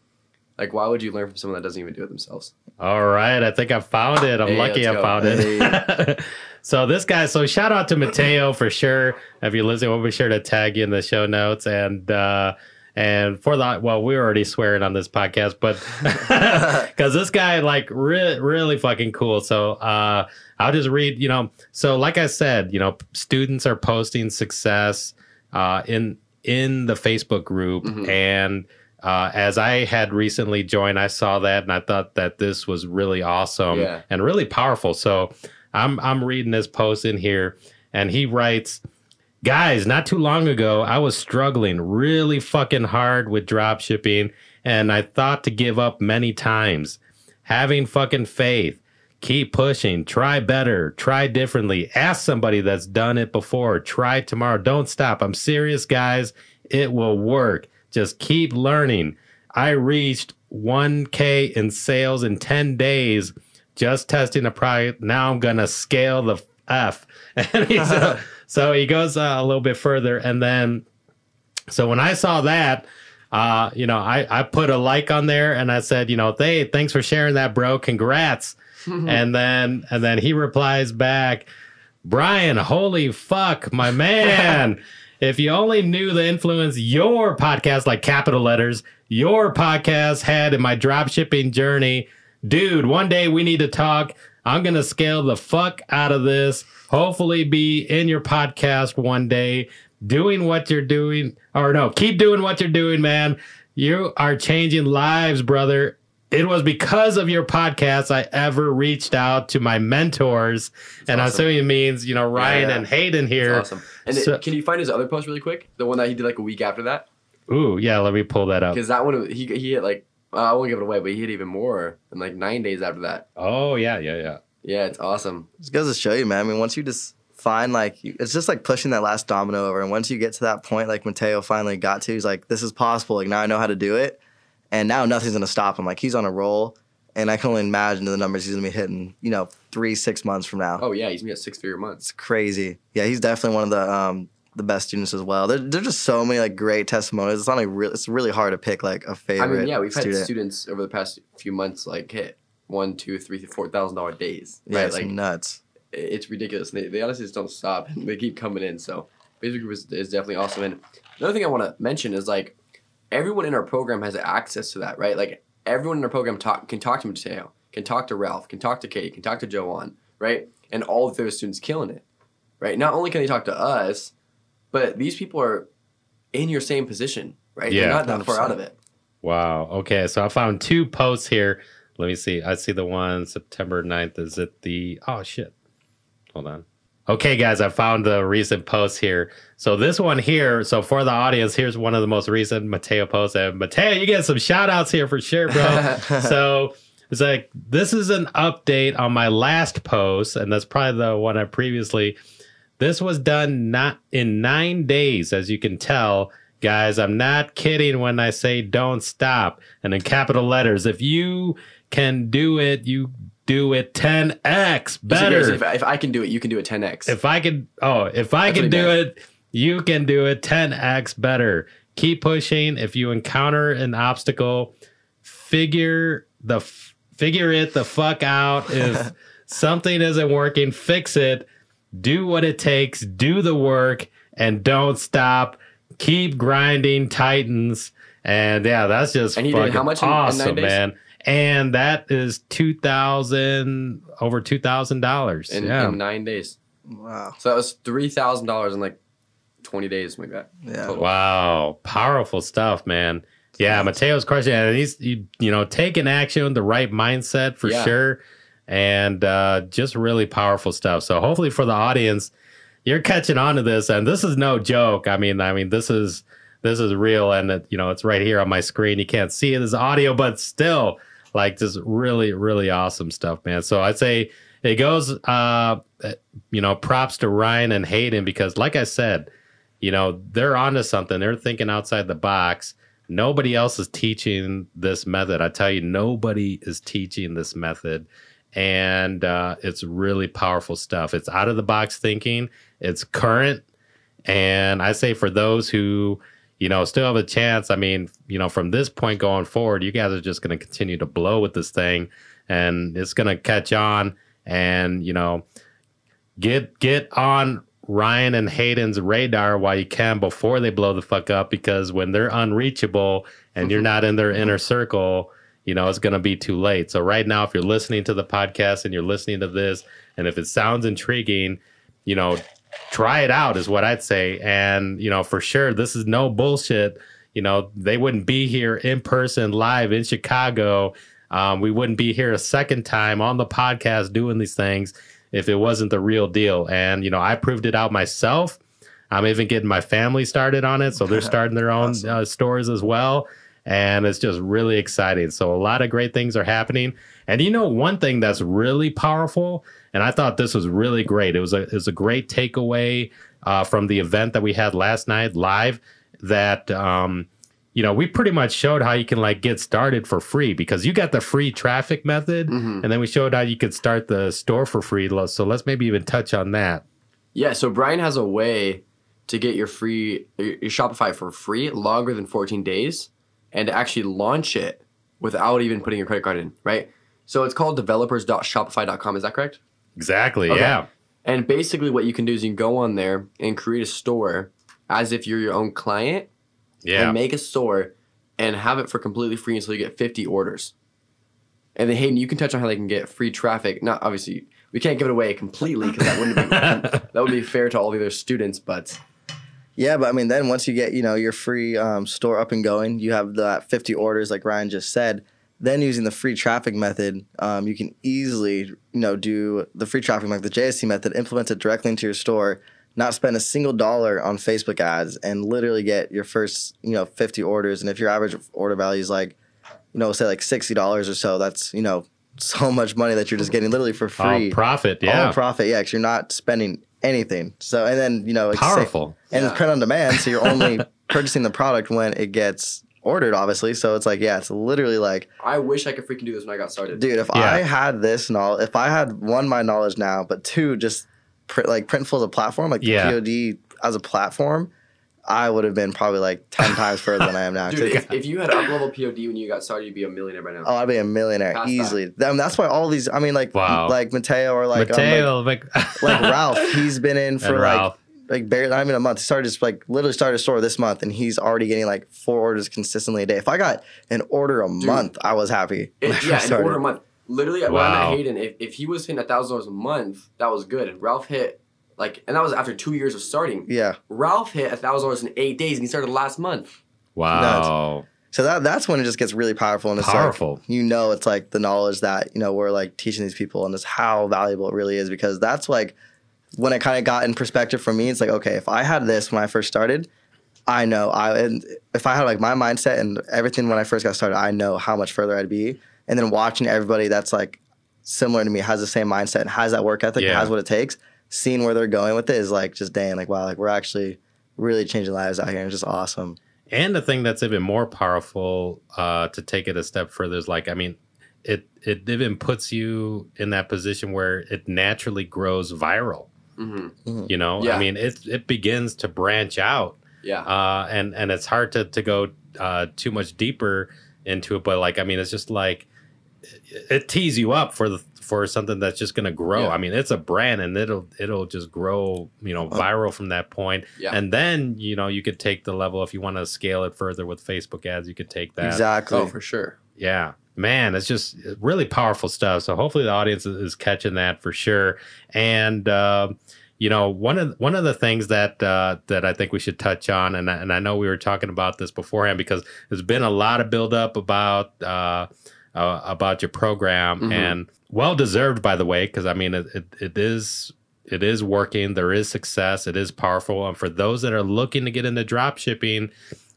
Like, why would you learn from someone that doesn't even do it themselves? All right, I think I found it. I'm Hey, lucky I go. found it. <laughs> so this guy, so shout out to Mateo for sure. If you're listening, we'll be sure to tag you in the show notes and uh and for the well, we're already swearing on this podcast, but <laughs> because this guy like re- really fucking cool. So uh I'll just read, you know. So like I said, you know, students are posting success uh in in the Facebook group Mhm. and uh, as I had recently joined, I saw that and I thought that this was really awesome Yeah. and really powerful. So I'm I'm reading this post in here, and he writes, "Guys, not too long ago, I was struggling really fucking hard with drop shipping, and I thought to give up many times. Having fucking faith." Keep pushing. Try better. Try differently. Ask somebody that's done it before. Try tomorrow. Don't stop. I'm serious, guys. It will work. Just keep learning. I reached 1K in sales in 10 days just testing a product. Now I'm going to scale the F. <laughs> And he's, <laughs> uh, so he goes uh, a little bit further. And then, so when I saw that, uh, you know, I, I put a like on there and I said, you know, hey, thanks for sharing that, bro. Congrats. <laughs> and then, and then he replies back, Brian, holy fuck, my man. If you only knew the influence your podcast, like capital letters, your podcast had in my drop shipping journey, dude, one day we need to talk. I'm going to scale the fuck out of this. Hopefully, be in your podcast one day, doing what you're doing. Or no, keep doing what you're doing, man. You are changing lives, brother. It was because of your podcast I ever reached out to my mentors. and I'm assuming it means, you know, Ryan yeah. and Hayden It's here. awesome. And it- can you find his other post really quick? The one that he did like a week after that, Ooh, yeah, let me pull that up. because that one he he hit like uh, I won't give it away, but he hit even more in like nine days after that. Oh, yeah, yeah, yeah. Yeah, it's awesome. Just goes to show you, man. I mean, once you just find like, you- it's just like pushing that last domino over. And once you get to that point, like Mateo finally got to, he's like, this is possible. Like now I know how to do it, and now nothing's gonna stop him. Like he's on a roll, and I can only imagine the numbers he's gonna be hitting. You know, three six months from now. Oh yeah, he's gonna be at six figure months. It's crazy. Yeah, he's definitely one of the um the best students as well. There, there's just so many like great testimonials. It's not like real. It's really hard to pick like a favorite. I mean, yeah, we've had students over the past few months like hit one, two, three, four thousand dollar days. Yeah, Right, it's like nuts. it's ridiculous. They, they honestly just don't stop. <laughs> they keep coming in. So Facebook group is, is definitely awesome. And another thing I want to mention is like everyone in our program has access to that, right? Like everyone in our program talk, can talk to Mateo, can talk to Ralph, can talk to Kate, can talk to Joanne, right? And all of those students killing it, right? Not only can they talk to us, but these people are in your same position, right? Yeah, They're not that far 100%. out of it. Wow. Okay. So I found two posts here. Let me see. I see the one September 9th. Is it the. Oh, shit. Hold on. Okay, guys, I found the recent post here. So this one here, so for the audience, here's one of the most recent Mateo posts. And Mateo, you get some shout outs here for sure, bro. <laughs> so it's like this is an update on my last post, and that's probably the one I previously. This was done not in nine days, as you can tell, guys. I'm not kidding when I say don't stop. And in capital letters, if you can do it, you do it 10x better. So if, if I can do it, you can do it 10x. If I can, oh, if I That's can do meant. it, you can do it 10x better. Keep pushing. If you encounter an obstacle, figure the f- figure it the fuck out. If <laughs> something isn't working, fix it. Do what it takes. Do the work, and don't stop. Keep grinding, Titans. And yeah, that's just And he did fucking how much in- in awesome, days? man. And that is two thousand over two thousand dollars. in, Yeah, in nine days. Wow. So that was three thousand dollars in like 20 days, something like that. Yeah. Total. Wow, powerful stuff, man. Yeah, Mateo's crushing it. And he's you, you know taking action, the right mindset for Yeah. sure, and uh, just really powerful stuff. So hopefully for the audience, you're catching on to this, and this is no joke. I mean, I mean this is this is real, and it, you know it's right here on my screen. You can't see it as audio, but still, like just really really awesome stuff, man. So I'd say it goes, uh, you know, props to Ryan and Hayden because, like I said you know they're onto something. They're thinking outside the box. Nobody else is teaching this method. I tell you nobody is teaching this method. And uh, it's really powerful stuff. It's out of the box thinking. It's current. And i say for those who you know still have a chance i mean you know from this point going forward you guys are just going to continue to blow with this thing and it's going to catch on and you know get get on Ryan and Hayden's radar while you can before they blow the fuck up because when they're unreachable and you're mm-hmm. not in their inner circle, you know, it's going to be too late. So right now if you're listening to the podcast and you're listening to this and if it sounds intriguing, you know, try it out is what I'd say and you know, for sure this is no bullshit. You know, they wouldn't be here in person live in Chicago. Um, we wouldn't be here a second time on the podcast doing these things if it wasn't the real deal. And you know, I proved it out myself. I'm even getting my family started on it, so they're <laughs> starting their own Awesome. uh, stores as well. And it's just really exciting. So a lot of great things are happening. And you know, one thing that's really powerful, and I thought this was really great. It was a it was a great takeaway uh, from the event that we had last night live. That um, you know, we pretty much showed how you can like get started for free because you got the free traffic method, Mhm. and then we showed how you could start the store for free. So let's maybe even touch on that. Yeah, so Brian has a way to get your free your your Shopify for free longer than 14 days and to actually launch it without even putting your credit card in, right? So it's called developers.shopify.com, is that correct? Exactly. Okay. Yeah. And basically what you can do is you can go on there and create a store as if you're your own client Yeah. and make a store and have it for completely free until you get 50 orders. And then Hayden, you can touch on how they can get free traffic. Not obviously, we can't give it away completely because that wouldn't be <laughs> that would be fair to all the other students. But Yeah, but I mean, then once you get you know your free um, store up and going, you have that 50 orders like Ryan just said. Then using the free traffic method, um, you can easily you know do the free traffic method, the JST method, implement it directly into your store, not spend a single dollar on Facebook ads, and literally get your first you know 50 orders. And if your average order value is like, you know, say like 60 dollars or so, that's you know <laughs> so much money that you're just getting literally for free. All profit. All Yeah. profit, yeah, because you're not spending anything. So and then you know like say- Powerful. and Yeah. it's print on demand, so you're only <laughs> purchasing the product when it gets ordered, obviously. So it's like, yeah, it's literally like, I wish I could freaking do this when I got started. dude, if Yeah. I had this knowledge, if I had one my knowledge now, but two just print, like Printful as a platform, like Yeah. POD as a platform, I would have been probably like ten times further than I am now. <laughs> Dude, 'Cause- if, if you had UpLevel POD when you got started, you'd be a millionaire by now. Oh, I'd be a millionaire Past that. easily. Then that's why all these. I mean, like, Wow. like Mateo or like, um, like like, <laughs> like Ralph. He's been in for And like Ralph. Like barely not even a month. He started just like literally started a store this month, and he's already getting like four orders consistently a day. If I got an order a month, I was happy. when I It, first yeah, an order a month. Literally, when I Wow. met Hayden, if, if he was hitting a thousand dollars a month, that was good. Ralph hit like, and that was after two years of starting. Yeah, Ralph hit a thousand dollars in eight days, and he started last month. wow. so that that's when it just gets really powerful, and it's Powerful. like you know, it's like the knowledge that you know we're like teaching these people, and it's how valuable it really is because that's like when it kind of got in perspective for me. It's like okay, if I had this when I first started. I know I and if I had like my mindset and everything when I first got started, I know how much further I'd be. And then watching everybody that's like similar to me has the same mindset and has that work ethic and has what it takes, seeing where they're going with it is like just dang, like wow, like we're actually really changing lives out here and it's just awesome. And the thing that's even more powerful uh, to take it a step further is like, I mean, it it even puts you in that position where it naturally grows viral. Mm-hmm. You know, Yeah. I mean, it it begins to branch out, Yeah. uh, and and it's hard to to go uh, too much deeper into it. But like, I mean, it's just like it, it tees you up for the for something that's just going to grow. Yeah. I mean, it's a brand, and it'll it'll just grow, you know, viral from that point. Yeah. And then you know you could take the level if you want to scale it further with Facebook ads. You could take that. Exactly. oh, for sure. Yeah, man, it's just really powerful stuff. So hopefully the audience is, catching that for sure. And uh, you know, one of one of the things that uh, that I think we should touch on, and I- and I know we were talking about this beforehand because there's been a lot of buildup about uh, uh, about your program, Mhm. and well deserved, by the way, because I mean it, it, it is it is working. There is success. It is powerful, and for those that are looking to get into drop shipping,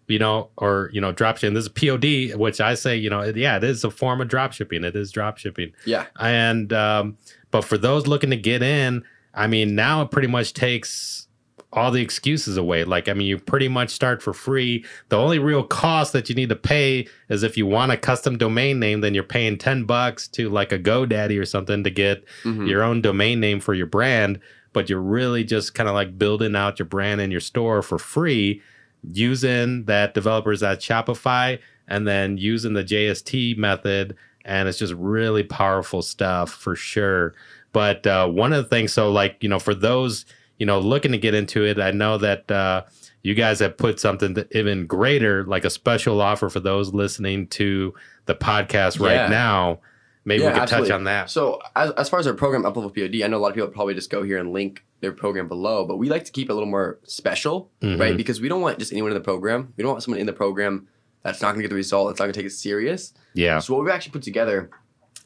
you know, or you know, drop shipping. This is POD, which I say, you know, yeah, it is a form of drop shipping. It is drop shipping Yeah. and um, but for those looking to get in i mean now it pretty much takes all the excuses away like i mean you pretty much start for free the only real cost that you need to pay is if you want a custom domain name then you're paying 10 bucks to like a godaddy or something to get Mhm. your own domain name for your brand but you're really just kind of like building out your brand in your store for free using that developers at shopify and then using the jst method and it's just really powerful stuff for sure. But uh, one of the things, so like you know, for those you know looking to get into it, I know that uh, you guys have put something even greater, like a special offer for those listening to the podcast right Yeah. now. Maybe Yeah, we could absolutely. touch on that. So as, as far as our program Uplevel POD, I know a lot of people probably just go here and link their program below, but we like to keep it a little more special, Mhm. right? Because we don't want just anyone in the program. We don't want someone in the program that's not going to get the result. That's not going to take it serious. Yeah, So what we've actually put together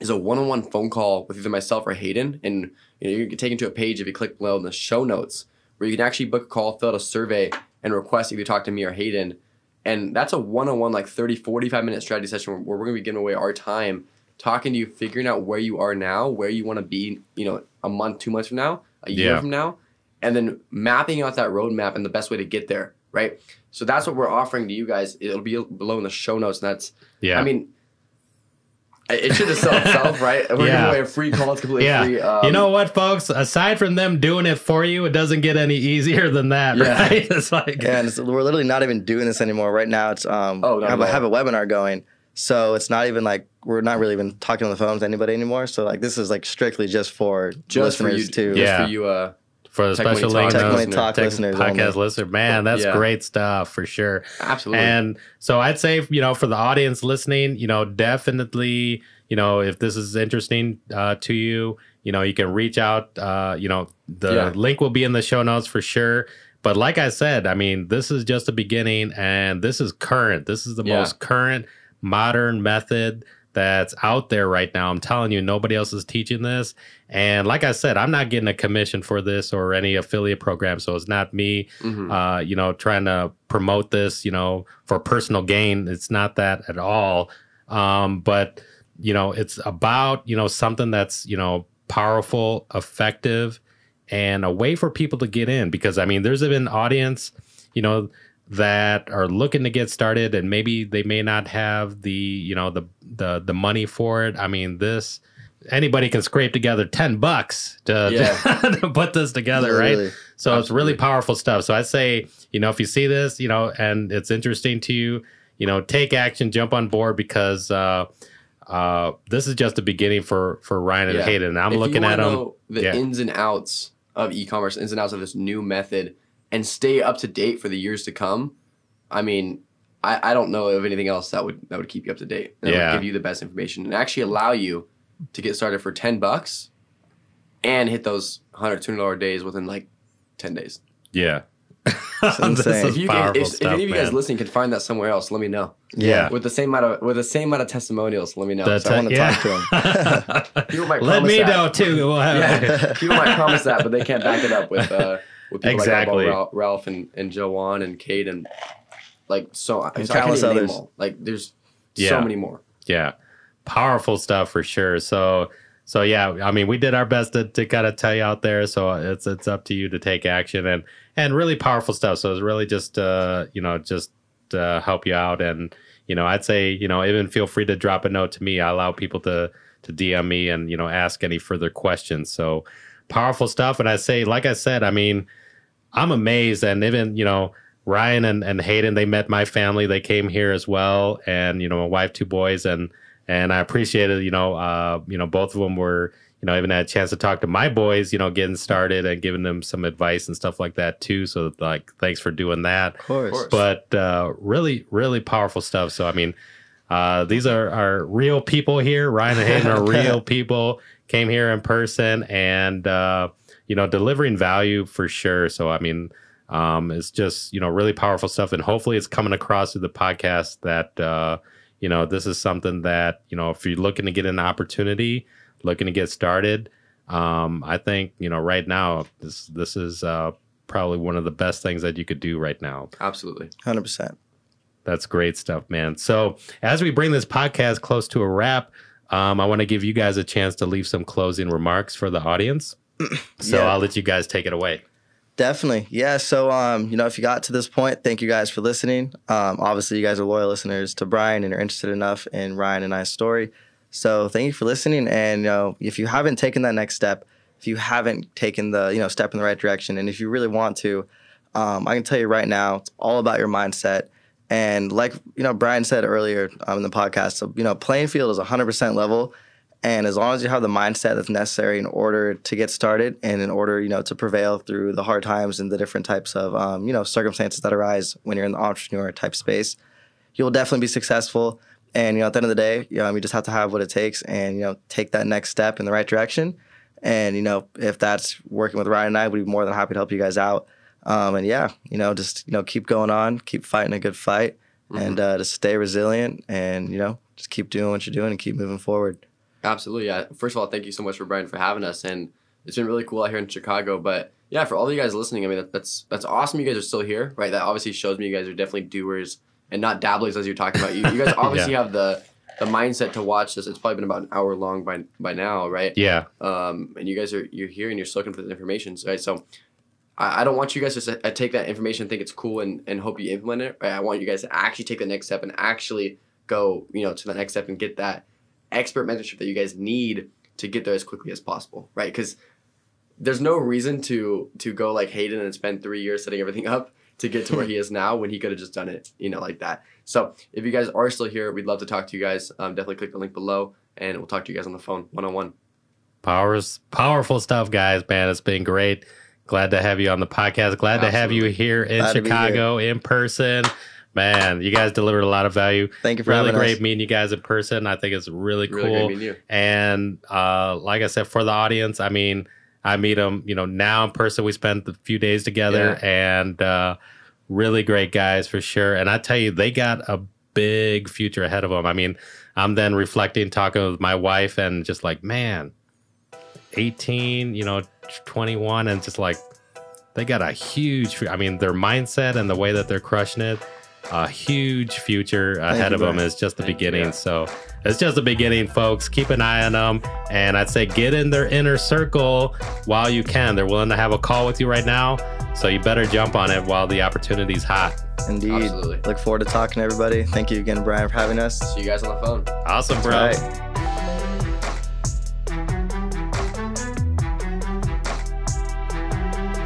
is a one-on-one phone call with either myself or Hayden, and you know, you can take taken to a page if you click below in the show notes where you can actually book a call, fill out a survey, and request either talk to me or Hayden. And that's a one-on-one like 30, 45 minute strategy session where, where we're going to be giving away our time, talking to you, figuring out where you are now, where you want to be, you know, a month, two months from now, a year Yeah. from now, and then mapping out that roadmap and the best way to get there, right? So that's what we're offering to you guys. It'll be below in the show notes, and that's yeah. I mean, it it should have sell itself, <laughs> right? We're Yeah. giving away a free call. It's completely Yeah. free. Um, you know what, folks? Aside from them doing it for you, it doesn't get any easier than that, Yeah. right? <laughs> It's like, Yeah, and it's, we're literally not even doing this anymore. Right now, it's um, Oh, not have, at a, all. have a webinar going, so it's not even like we're not really even talking on the phone with anybody anymore. So like this is like strictly just for just for listeners you, to just Yeah. for you. Uh, for the special Talk link, Tech Talk Tech listeners podcast only. listener, man, that's Yeah. great stuff for sure. absolutely. And so I'd say, you know, for the audience listening, you know, definitely, you know, if this is interesting uh, to you, you know, you can reach out. Uh, you know, the Yeah. link will be in the show notes for sure. But like I said, I mean, this is just a beginning and this is current. This is the Yeah. most current modern method that's out there right now. I'm telling you, nobody else is teaching this. And like I said, I'm not getting a commission for this or any affiliate program. So it's not me Mhm. uh, you know, trying to promote this, you know, for personal gain. It's not that at all. Um, but you know, it's about you know something that's you know powerful, effective, and a way for people to get in. Because I mean, there's an audience, you know, that are looking to get started, and maybe they may not have the you know the the the money for it. I mean, this anybody can scrape together 10 bucks to, <laughs> Yeah. to put this together right Literally. so it's really powerful stuff. So I'd say, you know, if you see this, you know, and it's interesting to you, you know, take action, jump on board because uh, uh, this is just the beginning for for Ryan and Yeah. Hayden. And I'm If looking at them. the Yeah. ins and outs of e-commerce, ins and outs of this new method, and stay up to date for the years to come. I mean, I, I don't know of anything else that would that would keep you up to date. That Yeah. would give you the best information and actually allow you to get started for ten bucks, and hit those 100 200 dollar days within like ten days. Yeah. <laughs> It's insane. If you can, powerful if, if any of you guys man. listening can find that somewhere else, let me know. Yeah. With the same amount of with the same amount of testimonials, let me know. The So I wanna talk to to <laughs> people might Let promise me that. know too. We'll have- yeah, people might promise that, but they can't back it up with uh, with people Exactly. like Ralph, Ralph and and Joanne and Kate and like so. so countless others. Like there's Yeah. so many more. yeah powerful stuff for sure so so yeah i mean we did our best to, to kind of tell you out there so it's it's up to you to take action and and really powerful stuff so it's really just uh you know just uh help you out and you know i'd say you know even feel free to drop a note to me i allow people to to dm me and you know ask any further questions so powerful stuff and i say like i said i mean i'm amazed and even you know ryan and, and hayden they met my family they came here as well and you know my wife two boys and and I appreciated, you know, uh, you know, both of them were, you know, even had a chance to talk to my boys, you know, getting started and giving them some advice and stuff like that too. So like, thanks for doing that. Of course. course. But uh, really, really powerful stuff. So I mean, uh, these are are real people here. Ryan and Hayden are <laughs> real people. Came here in person, and uh, you know, delivering value for sure. So, I mean, um, it's just, you know, really powerful stuff. And hopefully it's coming across through the podcast that, uh, you know, this is something that, you know, if you're looking to get an opportunity, looking to get started, um, I think, you know, right now, this, this is, uh, probably one of the best things that you could do right now. Absolutely. 100%. That's great stuff, man. So, as we bring this podcast close to a wrap, um, I want to give you guys a chance to leave some closing remarks for the audience. <clears throat> so, Yeah. I'll let you guys take it away. Definitely. Yeah. So, um, you know, if you got to this point, thank you guys for listening. Um, obviously, you guys are loyal listeners to Brian and are interested enough in Ryan and I's story. So, thank you for listening. And, you know, if you haven't taken that next step, if you haven't taken the, you know, step in the right direction, and if you really want to, um, I can tell you right now, it's all about your mindset. And like, you know, Brian said earlier um, in the podcast, so, you know, playing field is 100% level. And as long as you have the mindset that's necessary in order to get started and in order, you know, to prevail through the hard times and the different types of, um, you know, circumstances that arise when you're in the entrepreneur type space, you'll definitely be successful. And, you know, at the end of the day, you know, you just have to have what it takes and, you know, take that next step in the right direction. And, you know, if that's working with Ryan and I, we'd be more than happy to help you guys out. Um, and yeah, you know, just, you know, keep going on, keep fighting a good fight and uh, just stay resilient and, you know, just keep doing what you're doing and keep moving forward. Absolutely. Yeah. First of all, thank you so much for Brian for having us, and it's been really cool out here in Chicago. But yeah, for all of you guys listening, I mean that, that's that's awesome. You guys are still here, right? That obviously shows me you guys are definitely doers and not dabblers as you're talking about. You, you guys <laughs> obviously have the the mindset to watch this. It's probably been about an hour long by by now, right? Yeah. um, and you guys are you're here and you're looking for the information, right? So I, I don't want you guys to uh, take that information, think it's cool, and, and hope you implement it. I want you guys to actually take the next step and actually go, you know, to the next step and get that expert mentorship that you guys need to get there as quickly as possible, right? Because there's no reason to to go like Hayden and spend three years setting everything <laughs> up to get to where he is now when he could have just done it, you know, like that. So if you guys are still here, we'd love to talk to you guys. Um, definitely click the link below, and we'll talk to you guys on the phone one on one. Powers, powerful stuff, guys, man. It's been great. Glad to have you on the podcast. Glad to have you here in Glad Chicago in person. Man, you guys delivered a lot of value. Thank you for Really great us. meeting you guys in person. I think it's really Really cool. you. And uh, like I said, for the audience, I mean, I meet them, you know, now in person. We spent a few days together and uh, really great guys for sure. And I tell you, they got a big future ahead of them. I mean, I'm then reflecting, talking with my wife, and just like, man, 18, you know, 21, and just like, they got a huge, I mean, their mindset and the way that they're crushing it, a huge future ahead you, of them is just the Thank beginning. yeah. So it's just the beginning, folks. Keep an eye on them. And I'd say get in their inner circle while you can. They're willing to have a call with you right now. So you better jump on it while the opportunity's hot. Indeed. Absolutely. Look forward to talking to everybody. Thank you again, Brian, for having us. See you guys on the phone. Awesome, bro.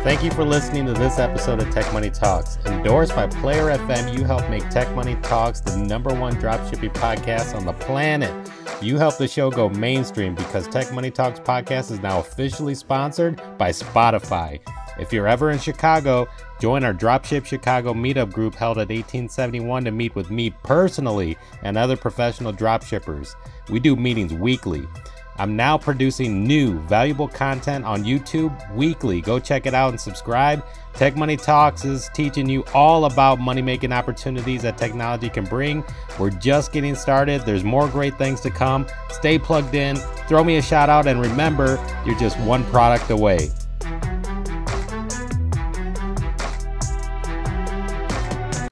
Thank you for listening to this episode of Tech Money Talks. Endorsed by Player FM, you help make Tech Money Talks the number one dropshipping podcast on the planet. You help the show go mainstream because Tech Money Talks podcast is now officially sponsored by Spotify. If you're ever in Chicago, join our Dropship Chicago meetup group held at 1871 to meet with me personally and other professional dropshippers. We do meetings weekly. I'm now producing new, valuable content on YouTube weekly. Go check it out and subscribe. Tech Money Talks is teaching you all about money making opportunities that technology can bring. We're just getting started. There's more great things to come. Stay plugged in, throw me a shout out, and remember, you're just one product away.